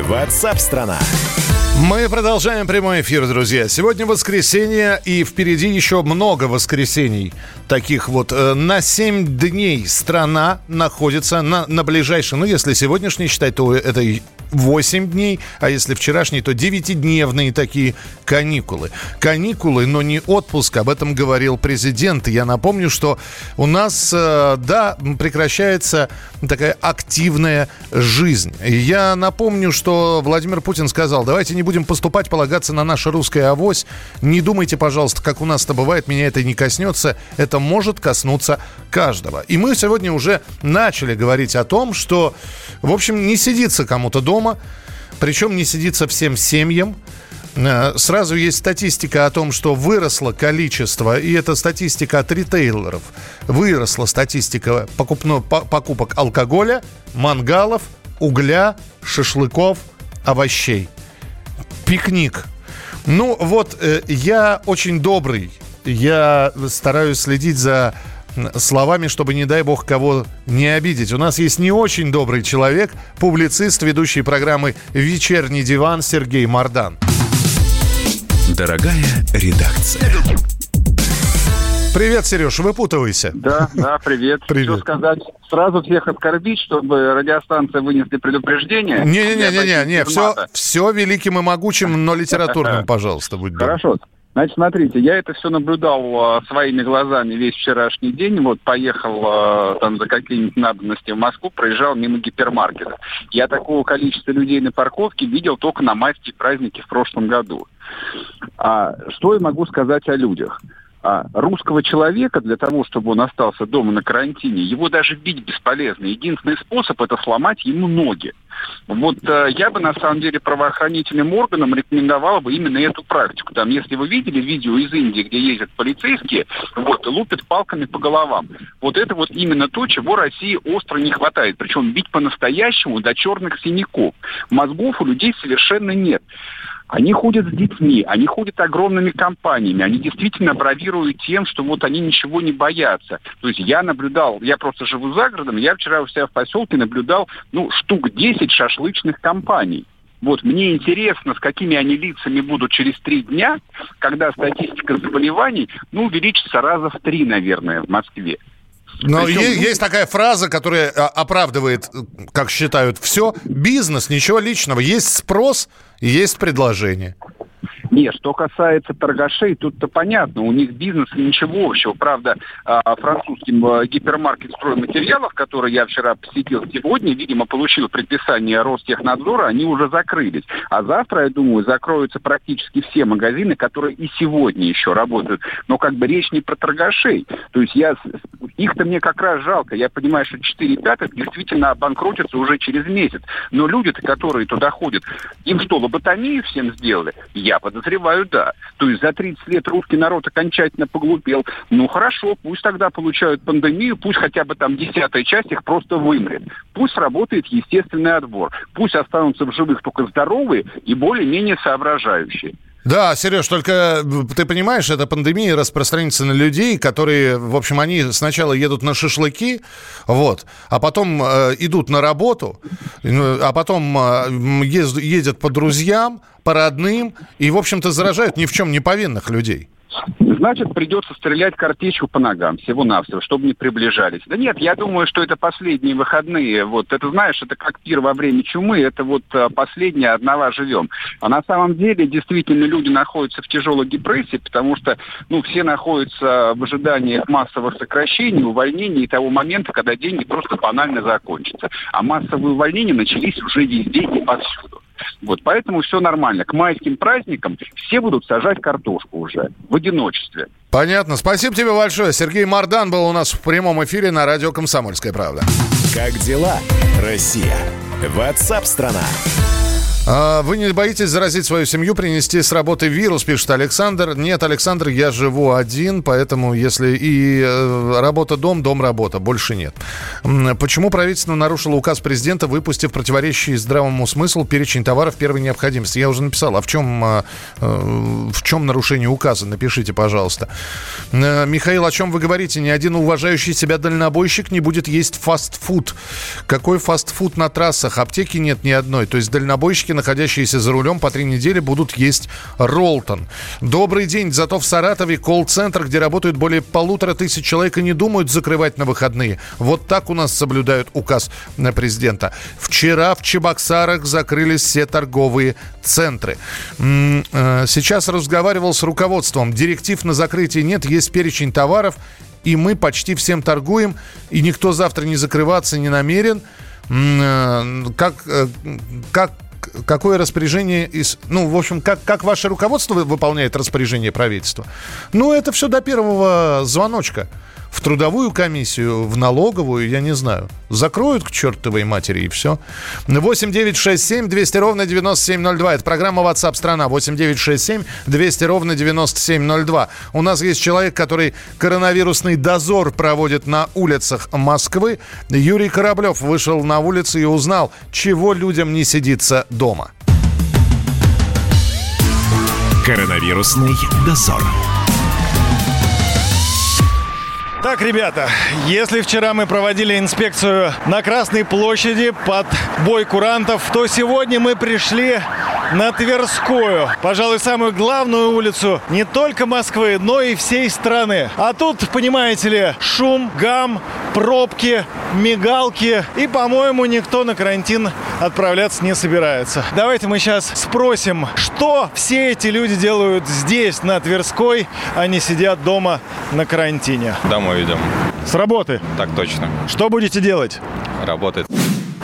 Ватсап-страна! Мы продолжаем прямой эфир, друзья. Сегодня воскресенье, и впереди еще много воскресений. Таких вот. Э, на 7 дней страна находится на, на ближайший, ну, если сегодняшний считать, то это 8 дней, а если вчерашний, то 9-дневные такие каникулы. Каникулы, но не отпуск, об этом говорил президент. Я напомню, что у нас, э, да, прекращается такая активная жизнь. Я напомню, что Владимир Путин сказал, давайте не будем поступать, полагаться на наше русское авось. Не думайте, пожалуйста, как у нас это бывает, меня это не коснется. Это может коснуться каждого. И мы сегодня уже начали говорить о том, что, в общем, не сидится кому-то дома, причем не сидится всем семьям. Э, Сразу есть статистика о том, что выросло количество, и это статистика от ритейлеров, выросла статистика покупок алкоголя, мангалов, угля, шашлыков, овощей. Пикник. Ну вот, э, я очень добрый, я стараюсь следить за словами, чтобы, не дай бог, кого не обидеть. У нас есть не очень добрый человек, публицист, ведущий программы «Вечерний диван» Сергей Мардан. Дорогая редакция. Привет, Сереж, выпутывайся. Да, да, привет. Привет. Хочу сказать, сразу всех оскорбить, чтобы радиостанция вынесли предупреждение. Не-не-не, не, Для все, мата. все великим и могучим, но литературным, пожалуйста, будь добр. Хорошо. Значит, смотрите, я это все наблюдал э, своими глазами весь вчерашний день. Вот поехал э, там за какие-нибудь надобности в Москву, проезжал мимо гипермаркета. Я такого количества людей на парковке видел только на майские праздники в прошлом году. А, что я могу сказать о людях? А, русского человека для того, чтобы он остался дома на карантине, его даже бить бесполезно. Единственный способ это сломать ему ноги. Вот э, я бы на самом деле правоохранительным органам рекомендовал бы именно эту практику. Там, если вы видели видео из Индии, где ездят полицейские, вот лупят палками по головам. Вот это вот именно то, чего России остро не хватает. Причем бить по-настоящему до черных синяков. Мозгов у людей совершенно нет. Они ходят с детьми, они ходят огромными компаниями, они действительно бравируют тем, что вот они ничего не боятся. То есть я наблюдал, я просто живу за городом, я вчера у себя в поселке наблюдал, ну, штук 10 шашлычных компаний. Вот мне интересно, с какими они лицами будут через три дня, когда статистика заболеваний, ну, увеличится раза в три, наверное, в Москве. Но Причем, е- ну, есть такая фраза, которая а, оправдывает, как считают, все. Бизнес, ничего личного. Есть спрос, есть предложение. Нет, что касается торгашей, тут-то понятно, у них бизнес ничего общего. Правда, а, французский м, гипермаркет стройматериалов, который я вчера посетил сегодня, видимо, получил предписание Ростехнадзора, они уже закрылись. А завтра, я думаю, закроются практически все магазины, которые и сегодня еще работают. Но как бы речь не про торгашей. То есть я, их-то мне как раз жалко. Я понимаю, что 4 пятых действительно обанкротятся уже через месяц. Но люди-то, которые туда ходят, им что, лоботомию всем сделали? Я подозреваю, да. То есть за 30 лет русский народ окончательно поглупел. Ну хорошо, пусть тогда получают пандемию, пусть хотя бы там десятая часть их просто вымрет. Пусть работает естественный отбор. Пусть останутся в живых только здоровые и более-менее соображающие. Да, Сереж, только э, ты понимаешь, эта пандемия распространится на людей, которые, в общем, они сначала едут на шашлыки, вот, а потом э, идут на работу, ну, а потом э, м, ез- едят по друзьям, по родным и, в общем-то, заражают ни в чем не повинных людей. Значит, придется стрелять картечью по ногам, всего-навсего, чтобы не приближались. Да нет, я думаю, что это последние выходные. Вот, это, знаешь, это как пир во время чумы, это вот а, последние одного живем. А на самом деле, действительно, люди находятся в тяжелой депрессии, потому что, ну, все находятся в ожидании массовых сокращений, увольнений и того момента, когда деньги просто банально закончатся. А массовые увольнения начались уже везде и повсюду. Вот, поэтому все нормально. К майским праздникам все будут сажать картошку уже в одиночестве. Понятно. Спасибо тебе большое. Сергей Мардан был у нас в прямом эфире на радио «Комсомольская правда». Как дела, Россия? Ватсап-страна! А Вы не боитесь заразить свою семью, принести с работы вирус, пишет Александр. Нет, Александр, я живу один, поэтому если и э, работа дом, дом работа, больше нет. Почему правительство нарушило указ президента, выпустив противоречащий здравому смыслу перечень товаров первой необходимости? Я уже написал, а в чем, а, э, в чем нарушение указа? Напишите, пожалуйста. Э, Михаил, о чем вы говорите? Ни один уважающий себя дальнобойщик не будет есть фастфуд. Какой фастфуд на трассах? Аптеки нет ни одной. То есть дальнобойщики, находящиеся за рулем, по три недели будут есть роллтон. Добрый день. Зато в Саратове колл-центр, где работают более полутора тысяч человек, и не думают закрывать на выходные. Вот так у нас соблюдают указ на президента. Вчера в Чебоксарах закрылись все торговые центры. Э, Сейчас разговаривал с руководством. Директив на закрытие нет, есть перечень товаров, и мы почти всем торгуем, и никто завтра не закрываться не намерен. Э, Как, э, как какое распоряжение из... Ну, в общем, как, как ваше руководство вы- выполняет распоряжение правительства? Ну, это все до первого звоночка. Трудовую комиссию, в налоговую, я не знаю. Закроют к чертовой матери и все. 8 9 6 7 200 ровно 9702. Это программа WhatsApp страна. 8 9 6 7 200 ровно 9702. У нас есть человек, который коронавирусный дозор проводит на улицах Москвы. Юрий Кораблев вышел на улицы и узнал, чего людям не сидится дома. Коронавирусный дозор. Так, ребята, если вчера мы проводили инспекцию на Красной площади под бой курантов, то сегодня мы пришли на Тверскую. Пожалуй, самую главную улицу не только Москвы, но и всей страны. А тут, понимаете ли, шум, гам, пробки, мигалки. И, по-моему, никто на карантин отправляться не собирается. Давайте мы сейчас спросим, что все эти люди делают здесь, на Тверской, а не сидят дома на карантине. Домой идем. С работы? Так точно. Что будете делать? Работает.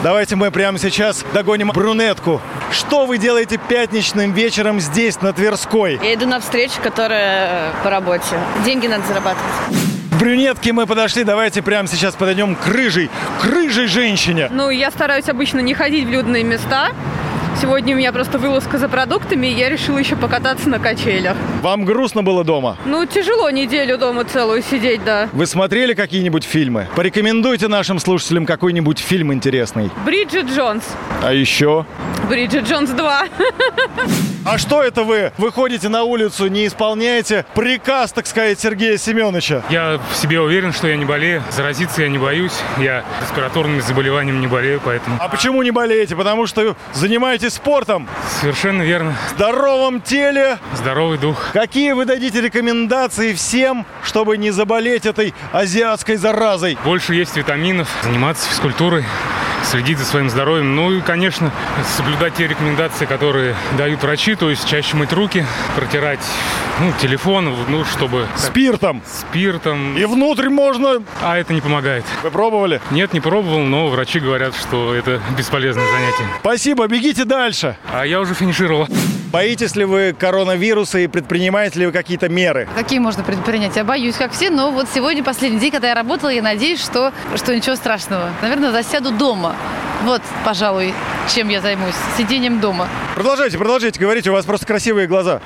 Давайте мы прямо сейчас догоним брюнетку. Что вы делаете пятничным вечером здесь, на Тверской? Я иду на встречу, которая э, по работе. Деньги надо зарабатывать. К брюнетке мы подошли. Давайте прямо сейчас подойдем к рыжей, к рыжей женщине. Ну, я стараюсь обычно не ходить в людные места. Сегодня у меня просто вылазка за продуктами, и я решила еще покататься на качелях. Вам грустно было дома? Ну, тяжело неделю дома целую сидеть, да. Вы смотрели какие-нибудь фильмы? Порекомендуйте нашим слушателям какой-нибудь фильм интересный. Бриджит Джонс. А еще? Бриджит Джонс 2. А что это вы выходите на улицу, не исполняете приказ, так сказать, Сергея Семеновича? Я в себе уверен, что я не болею. Заразиться я не боюсь. Я респираторными заболеваниями не болею, поэтому... А почему не болеете? Потому что занимаетесь спортом. Совершенно верно. В здоровом теле. Здоровый дух. Какие вы дадите рекомендации всем, чтобы не заболеть этой азиатской заразой? Больше есть витаминов, заниматься физкультурой, следить за своим здоровьем. Ну и, конечно, соблюдать те рекомендации, которые дают врачи, то есть чаще мыть руки, протирать ну, телефон, ну, чтобы... Спиртом? Спиртом. И внутрь можно? А это не помогает. Вы пробовали? Нет, не пробовал, но врачи говорят, что это бесполезное занятие. Спасибо, бегите дальше. А я уже финишировал. Боитесь ли вы коронавируса и предпринимаете ли вы какие-то меры? Какие можно предпринять? Я боюсь, как все, но вот сегодня последний день, когда я работала, я надеюсь, что, что ничего страшного. Наверное, засяду дома. Вот, пожалуй, чем я займусь. Сидением дома. Продолжайте, продолжайте, говорите, у вас просто красивые глаза.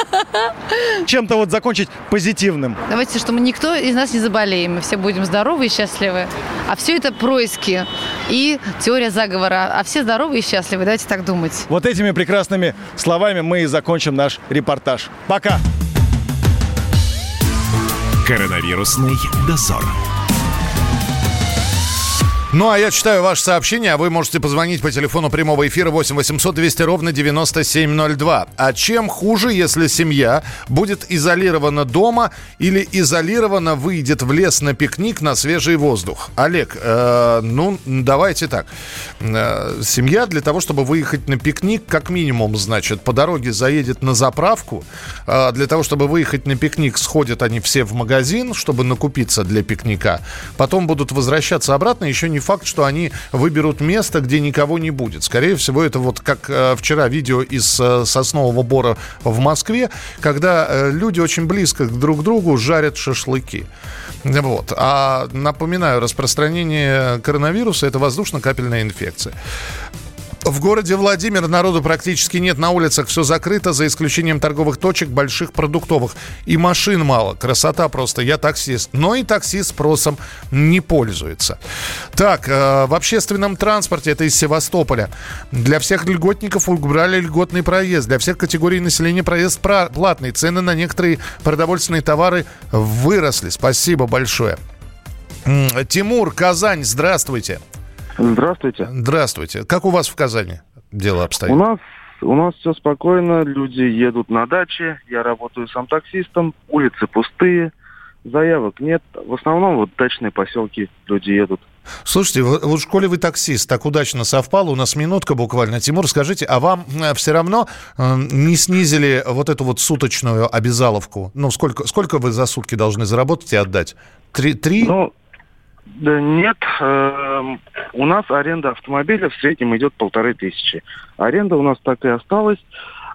Чем-то вот закончить позитивным. Давайте, что мы никто из нас не заболеем. Мы все будем здоровы и счастливы. А все это происки и теория заговора. А все здоровы и счастливы. Давайте так думать. Вот этими прекрасными словами мы и закончим наш репортаж. Пока! Коронавирусный дозор. Ну, а я читаю ваше сообщение, а вы можете позвонить по телефону прямого эфира 8 800 200 ровно 9702. А чем хуже, если семья будет изолирована дома или изолирована выйдет в лес на пикник на свежий воздух? Олег, э, ну, давайте так. Э, семья для того, чтобы выехать на пикник, как минимум, значит, по дороге заедет на заправку. Э, для того, чтобы выехать на пикник, сходят они все в магазин, чтобы накупиться для пикника. Потом будут возвращаться обратно, еще не факт, что они выберут место, где никого не будет. Скорее всего, это вот как э, вчера видео из э, Соснового Бора в Москве, когда э, люди очень близко друг к другу жарят шашлыки. Вот. А напоминаю, распространение коронавируса – это воздушно-капельная инфекция. В городе Владимир народу практически нет на улицах, все закрыто, за исключением торговых точек, больших продуктовых. И машин мало, красота просто, я таксист. Но и таксист спросом не пользуется. Так, э, в общественном транспорте, это из Севастополя, для всех льготников убрали льготный проезд, для всех категорий населения проезд платный. Цены на некоторые продовольственные товары выросли. Спасибо большое. Тимур, Казань, здравствуйте. Здравствуйте. Здравствуйте. Как у вас в Казани дело обстоит? У нас у нас все спокойно, люди едут на даче, я работаю сам таксистом, улицы пустые, заявок нет. В основном вот дачные поселки люди едут. Слушайте, вот в школе вы таксист, так удачно совпало, у нас минутка буквально. Тимур, скажите, а вам э, все равно э, не снизили вот эту вот суточную обязаловку? Ну, сколько, сколько вы за сутки должны заработать и отдать? Три? три? Ну, нет, э, у нас аренда автомобиля в среднем идет полторы тысячи. Аренда у нас так и осталась.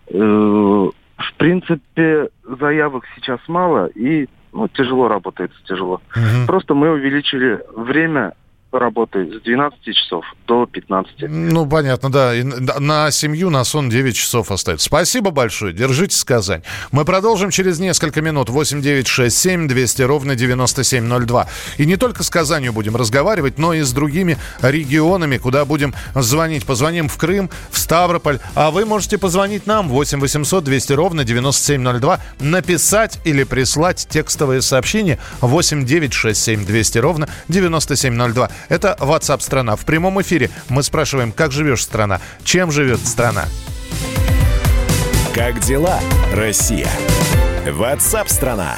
Э, в принципе, заявок сейчас мало и ну, тяжело работает, тяжело. Угу. Просто мы увеличили время работает с 12 часов до 15. Ну, понятно, да. И на семью, на сон 9 часов остается. Спасибо большое. Держитесь, Казань. Мы продолжим через несколько минут. 8 9 6 7 200 ровно 9702. И не только с Казанью будем разговаривать, но и с другими регионами, куда будем звонить. Позвоним в Крым, в Ставрополь. А вы можете позвонить нам 8 800 200 ровно 9702, написать или прислать текстовое сообщение 8 9 6 7 200 ровно 9702. Это WhatsApp страна. В прямом эфире мы спрашиваем, как живешь страна, чем живет страна. Как дела, Россия? WhatsApp страна.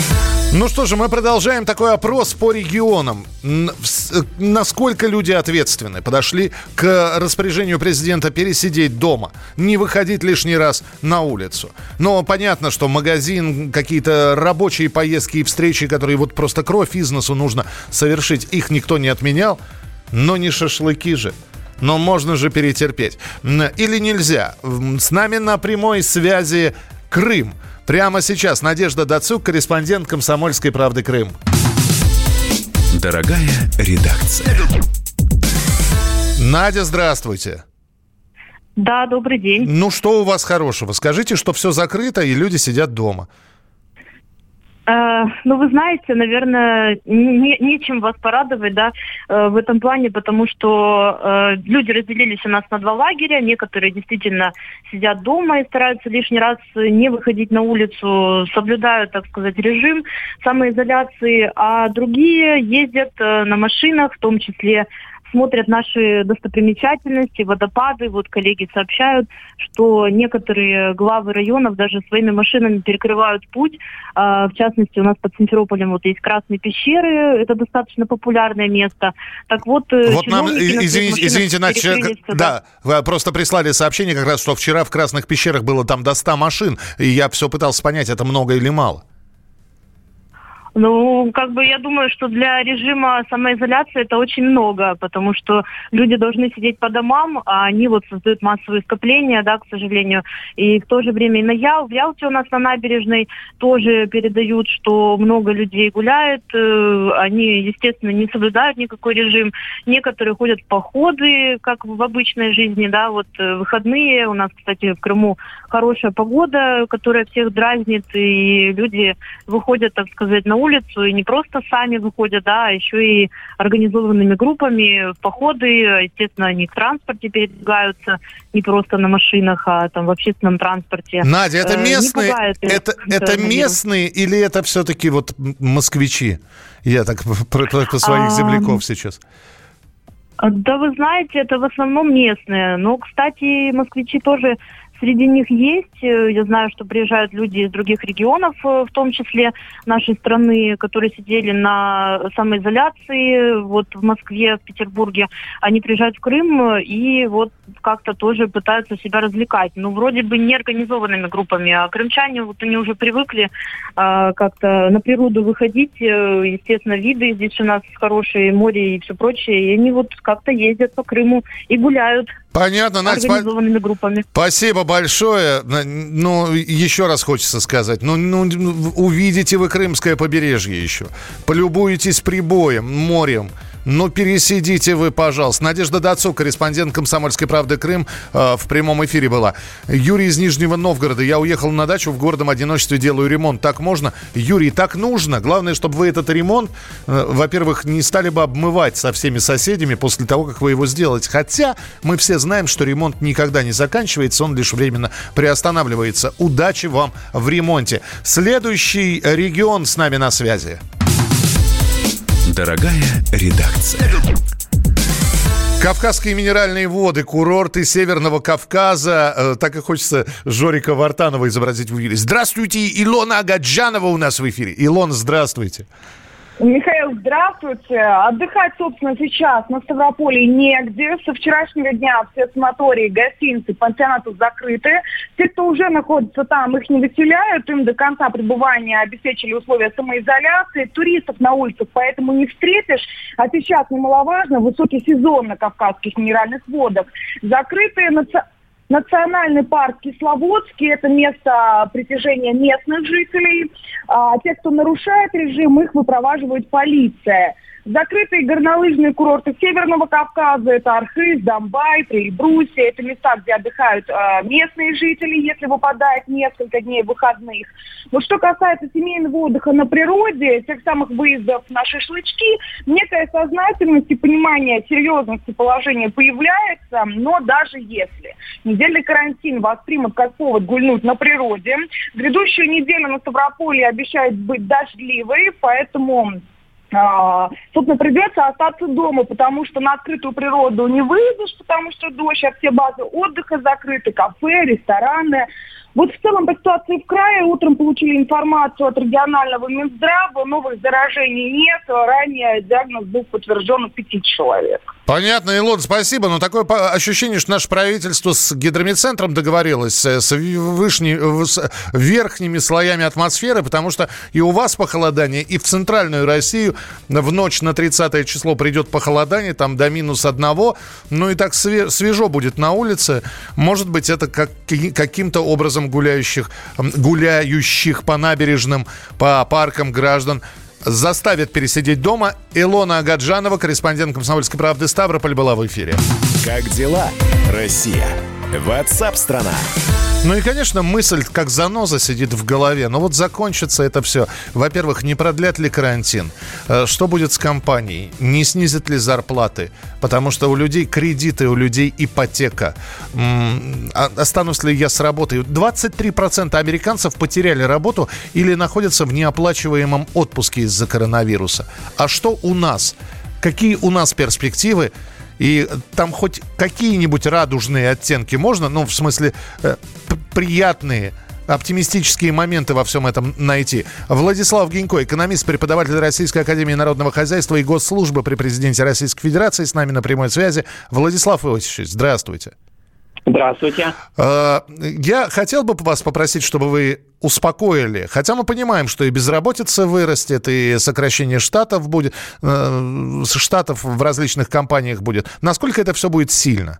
Ну что же, мы продолжаем такой опрос по регионам. Насколько люди ответственны подошли к распоряжению президента пересидеть дома, не выходить лишний раз на улицу. Но понятно, что магазин, какие-то рабочие поездки и встречи, которые вот просто кровь из носу нужно совершить, их никто не отменял. Но не шашлыки же. Но можно же перетерпеть. Или нельзя. С нами на прямой связи Крым. Прямо сейчас Надежда Дацук, корреспондент «Комсомольской правды Крым». Дорогая редакция. Надя, здравствуйте. Да, добрый день. Ну, что у вас хорошего? Скажите, что все закрыто и люди сидят дома. Э, ну, вы знаете, наверное, не, нечем вас порадовать, да, э, в этом плане, потому что э, люди разделились у нас на два лагеря. Некоторые действительно сидят дома и стараются лишний раз не выходить на улицу, соблюдают, так сказать, режим самоизоляции, а другие ездят на машинах, в том числе смотрят наши достопримечательности, водопады. Вот коллеги сообщают, что некоторые главы районов даже своими машинами перекрывают путь. А, в частности, у нас под Симферополем вот есть Красные пещеры, это достаточно популярное место. Так вот, э, вот нам, извините, извините Надя, да, вы просто прислали сообщение как раз, что вчера в Красных пещерах было там до 100 машин, и я все пытался понять, это много или мало. Ну, как бы я думаю, что для режима самоизоляции это очень много, потому что люди должны сидеть по домам, а они вот создают массовые скопления, да, к сожалению. И в то же время и на Ял, в Ялте у нас на набережной тоже передают, что много людей гуляет, э, они, естественно, не соблюдают никакой режим. Некоторые ходят в походы, как в обычной жизни, да, вот э, выходные. У нас, кстати, в Крыму хорошая погода, которая всех дразнит, и люди выходят, так сказать, на улицу и не просто сами выходят, да, а еще и организованными группами в походы. Естественно, они в транспорте передвигаются, не просто на машинах, а там в общественном транспорте. Надя, это Э, не местные, пугает это, это местные или это все-таки вот москвичи? Я так про, про- про своих А, земляков сейчас. Да вы знаете, это в основном местные. Но, кстати, москвичи тоже среди них есть. Э, Я знаю, что приезжают люди из других регионов, э, в том числе нашей страны, которые сидели на самоизоляции вот в Москве, в Петербурге. Они приезжают в Крым э, и вот как-то тоже пытаются себя развлекать. Ну, вроде бы не организованными группами, а крымчане, вот они уже привыкли а, как-то на природу выходить. Естественно, виды здесь у нас хорошие, море и все прочее. И они вот как-то ездят по Крыму и гуляют Понятно, Надь, спа- организованными группами. Спасибо большое. Ну, еще раз хочется сказать. Ну, ну, увидите вы Крымское побережье еще. Полюбуетесь прибоем, морем. Ну, пересидите вы, пожалуйста. Надежда Дацук, корреспондент «Комсомольской правды Крым» э, в прямом эфире была. Юрий из Нижнего Новгорода. Я уехал на дачу в городом одиночестве, делаю ремонт. Так можно? Юрий, так нужно. Главное, чтобы вы этот ремонт, э, во-первых, не стали бы обмывать со всеми соседями после того, как вы его сделаете. Хотя мы все знаем, что ремонт никогда не заканчивается, он лишь временно приостанавливается. Удачи вам в ремонте. Следующий регион с нами на связи. Дорогая редакция. Кавказские минеральные воды, курорты Северного Кавказа. Э, так и хочется Жорика Вартанова изобразить в эфире. Здравствуйте, Илона Агаджанова у нас в эфире. Илон, здравствуйте. Михаил, здравствуйте. Отдыхать, собственно, сейчас на Ставрополе негде. Со вчерашнего дня все санатории, гостиницы, пансионаты закрыты. Те, кто уже находится там, их не выселяют. Им до конца пребывания обеспечили условия самоизоляции. Туристов на улицах поэтому не встретишь. А сейчас немаловажно, высокий сезон на Кавказских минеральных водах. Закрытые Национальный парк Кисловодский – это место притяжения местных жителей. А те, кто нарушает режим, их выпроваживает полиция. Закрытые горнолыжные курорты Северного Кавказа – это Архыз, Донбай, Прильбруссия. Это места, где отдыхают э, местные жители, если выпадает несколько дней выходных. Вот что касается семейного отдыха на природе, тех самых выездов на шашлычки, некая сознательность и понимание серьезности положения появляется, но даже если недельный карантин воспримут как повод гульнуть на природе, грядущая неделя на Ставрополье обещает быть дождливой, поэтому собственно, придется остаться дома, потому что на открытую природу не выйдешь, потому что дождь, а все базы отдыха закрыты, кафе, рестораны. Вот в целом по ситуации в крае утром получили информацию от регионального Минздрава, новых заражений нет, ранее диагноз был подтвержден у пяти человек. Понятно, Илон, спасибо. Но такое ощущение, что наше правительство с гидромедцентром договорилось, э, с вышни- с верхними слоями атмосферы, потому что и у вас похолодание, и в центральную Россию в ночь на 30 число придет похолодание, там до минус одного. Ну и так све- свежо будет на улице. Может быть, это как, каким-то образом гуляющих, м, гуляющих по набережным, по паркам граждан заставит пересидеть дома. Илона Агаджанова, корреспондент «Комсомольской правды» Ставрополь была в эфире. Как дела, Россия? Ватсап-страна! Ну и, конечно, мысль, как заноза, сидит в голове. Но вот закончится это все. Во-первых, не продлят ли карантин? Э, Что будет с компанией? Не снизят ли зарплаты? Потому что у людей кредиты, у людей ипотека. А Останусь ли я с работой? 23% американцев потеряли работу или находятся в неоплачиваемом отпуске из-за коронавируса. А что у нас? Какие у нас перспективы? И там хоть какие-нибудь радужные оттенки можно, ну, в смысле, э, приятные, оптимистические моменты во всем этом найти. Владислав Гинько, экономист, преподаватель Российской Академии Народного Хозяйства и Госслужбы при президенте Российской Федерации, с нами на прямой связи. Владислав Иосифович, здравствуйте. Здравствуйте. Э, Я хотел бы вас попросить, чтобы вы успокоили. Хотя мы понимаем, что и безработица вырастет, и сокращение штатов будет, э, штатов в различных компаниях будет. Насколько это все будет сильно?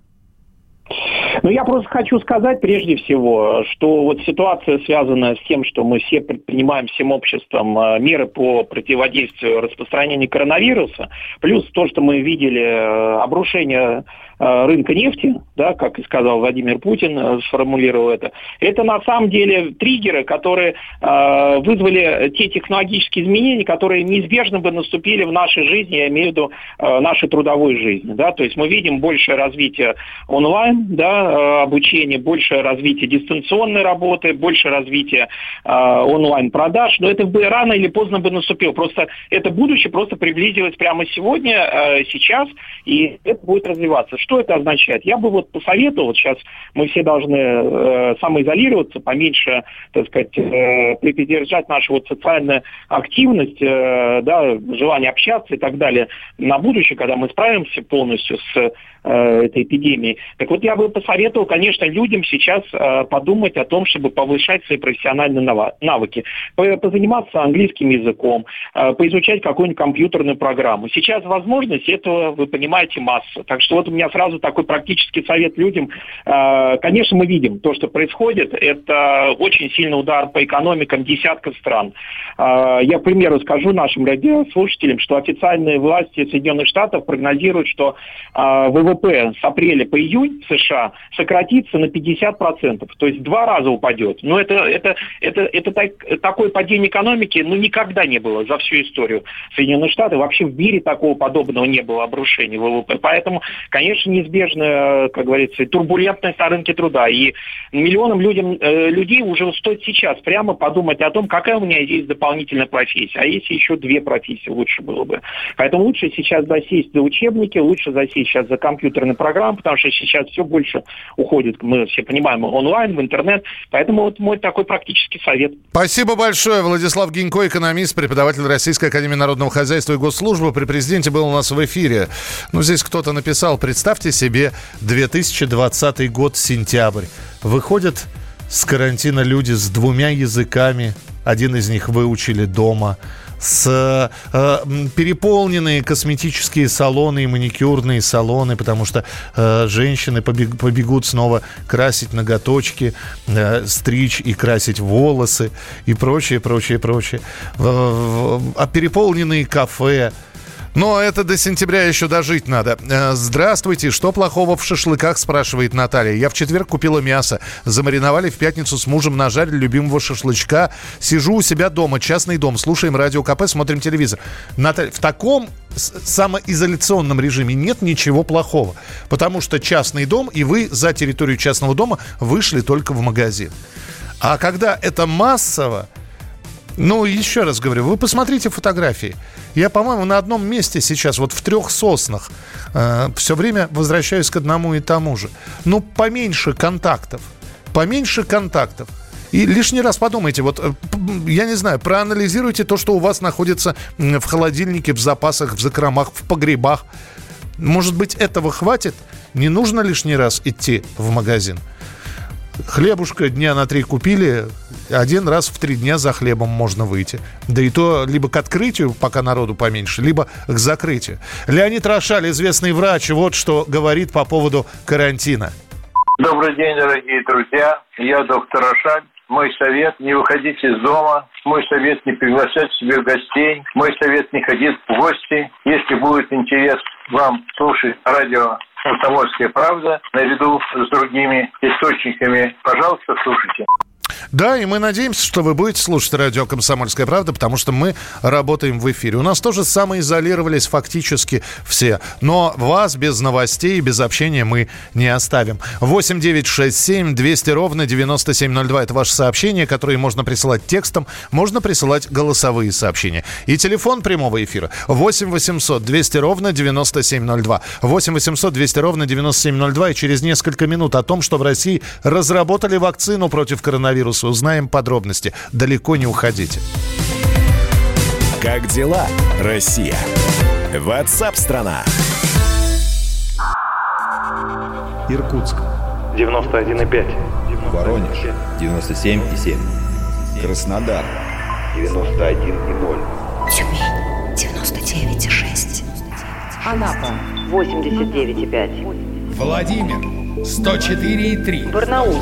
Ну, я просто хочу сказать прежде всего, что вот ситуация, связанная с тем, что мы все предпринимаем всем обществом э, меры по противодействию распространению коронавируса, плюс то, что мы видели э, обрушение рынка нефти, да, как и сказал Владимир Путин, э, сформулировал это, это на самом деле триггеры, которые э, вызвали те технологические изменения, которые неизбежно бы наступили в нашей жизни, я имею в виду э, нашей трудовой жизни. Да? То есть мы видим большее развитие онлайн, да, э, обучения, большее развитие дистанционной работы, больше развитие э, онлайн-продаж, но это бы рано или поздно бы наступило. Просто это будущее просто приблизилось прямо сегодня, э, сейчас, и это будет развиваться. Что это означает? Я бы вот посоветовал, сейчас мы все должны э, самоизолироваться, поменьше, так сказать, э, придержать нашу вот социальную активность, э, да, желание общаться и так далее на будущее, когда мы справимся полностью с э, этой эпидемией. Так вот, я бы посоветовал, конечно, людям сейчас э, подумать о том, чтобы повышать свои профессиональные навыки, По- позаниматься английским языком, э, поизучать какую-нибудь компьютерную программу. Сейчас возможность этого, вы понимаете, масса. Так что вот у меня сразу такой практический совет людям. Э, Конечно, мы видим то, что происходит. Это очень сильный удар по экономикам десятков стран. Э, Я, к примеру, скажу нашим радиослушателям, что официальные власти Соединенных Штатов прогнозируют, что э, ВВП с апреля по июнь США сократится на 50%. То есть два раза упадет. Но это, это, это, это так- такое падение экономики ну, никогда не было за всю историю Соединенных Штатов. Вообще в мире такого подобного не было обрушения ВВП. Поэтому, конечно, неизбежна, э, как говорится, турбулентность на рынке труда. И миллионам людям, э, людей уже стоит сейчас прямо подумать о том, какая у меня есть дополнительная профессия. А если еще две профессии, лучше было бы. Поэтому лучше сейчас засесть за учебники, лучше засесть сейчас за компьютерные программы, потому что сейчас все больше уходит, мы все понимаем, онлайн, в интернет. Поэтому вот мой такой практический совет. Спасибо большое. Владислав Гинько, экономист, преподаватель Российской Академии Народного Хозяйства и Госслужбы. При президенте был у нас в эфире. Ну, здесь кто-то написал, представьте себе 2020 год, сентябрь. Выходят с карантина люди с двумя языками. Один из них выучили дома с э, переполненные косметические салоны и маникюрные салоны, потому что э, женщины побег- побегут снова красить ноготочки, э, стричь и красить волосы и прочее, прочее, прочее. В- в- А переполненные кафе. Но это до сентября еще дожить надо. Э, Здравствуйте, что плохого в шашлыках, спрашивает Наталья. Я в четверг купила мясо. Замариновали в пятницу с мужем, нажарили любимого шашлычка. Сижу у себя дома, частный дом, слушаем радио КП, смотрим телевизор. Наталья, в таком самоизоляционном режиме нет ничего плохого. Потому что частный дом, и вы за территорию частного дома вышли только в магазин. А когда это массово, ну, еще раз говорю, вы посмотрите фотографии. Я, по-моему, на одном месте сейчас, вот в трех соснах, э, все время возвращаюсь к одному и тому же. Ну, поменьше контактов. Поменьше контактов. И лишний раз подумайте, вот, э, я не знаю, проанализируйте то, что у вас находится в холодильнике, в запасах, в закромах, в погребах. Может быть, этого хватит? Не нужно лишний раз идти в магазин. Хлебушка дня на три купили, один раз в три дня за хлебом можно выйти. Да и то либо к открытию, пока народу поменьше, либо к закрытию. Леонид Рошаль, известный врач, вот что говорит по поводу карантина. Добрый день, дорогие друзья. Я доктор Рошаль. Мой совет – не выходить из дома. Мой совет – не приглашать себе гостей. Мой совет – не ходить в гости. Если будет интерес вам слушать радио «Комсомольская правда» наряду с другими источниками, пожалуйста, слушайте. Да, и мы надеемся, что вы будете слушать радио «Комсомольская правда», потому что мы работаем в эфире. У нас тоже самоизолировались фактически все. Но вас без новостей, без общения мы не оставим. 8 9 6 7 200 ровно 9702. Это ваше сообщение, которое можно присылать текстом, можно присылать голосовые сообщения. И телефон прямого эфира 8 800 200 ровно 9702. 8 800 200 ровно 9702. И через несколько минут о том, что в России разработали вакцину против коронавируса. Узнаем подробности. Далеко не уходите. Как дела, Россия? Ватсап-страна! Иркутск. 91,5. Воронеж 97,7. Краснодар 91,0. Тюмень 99,6. Анапа 89,5. Владимир 104,3. Барнаул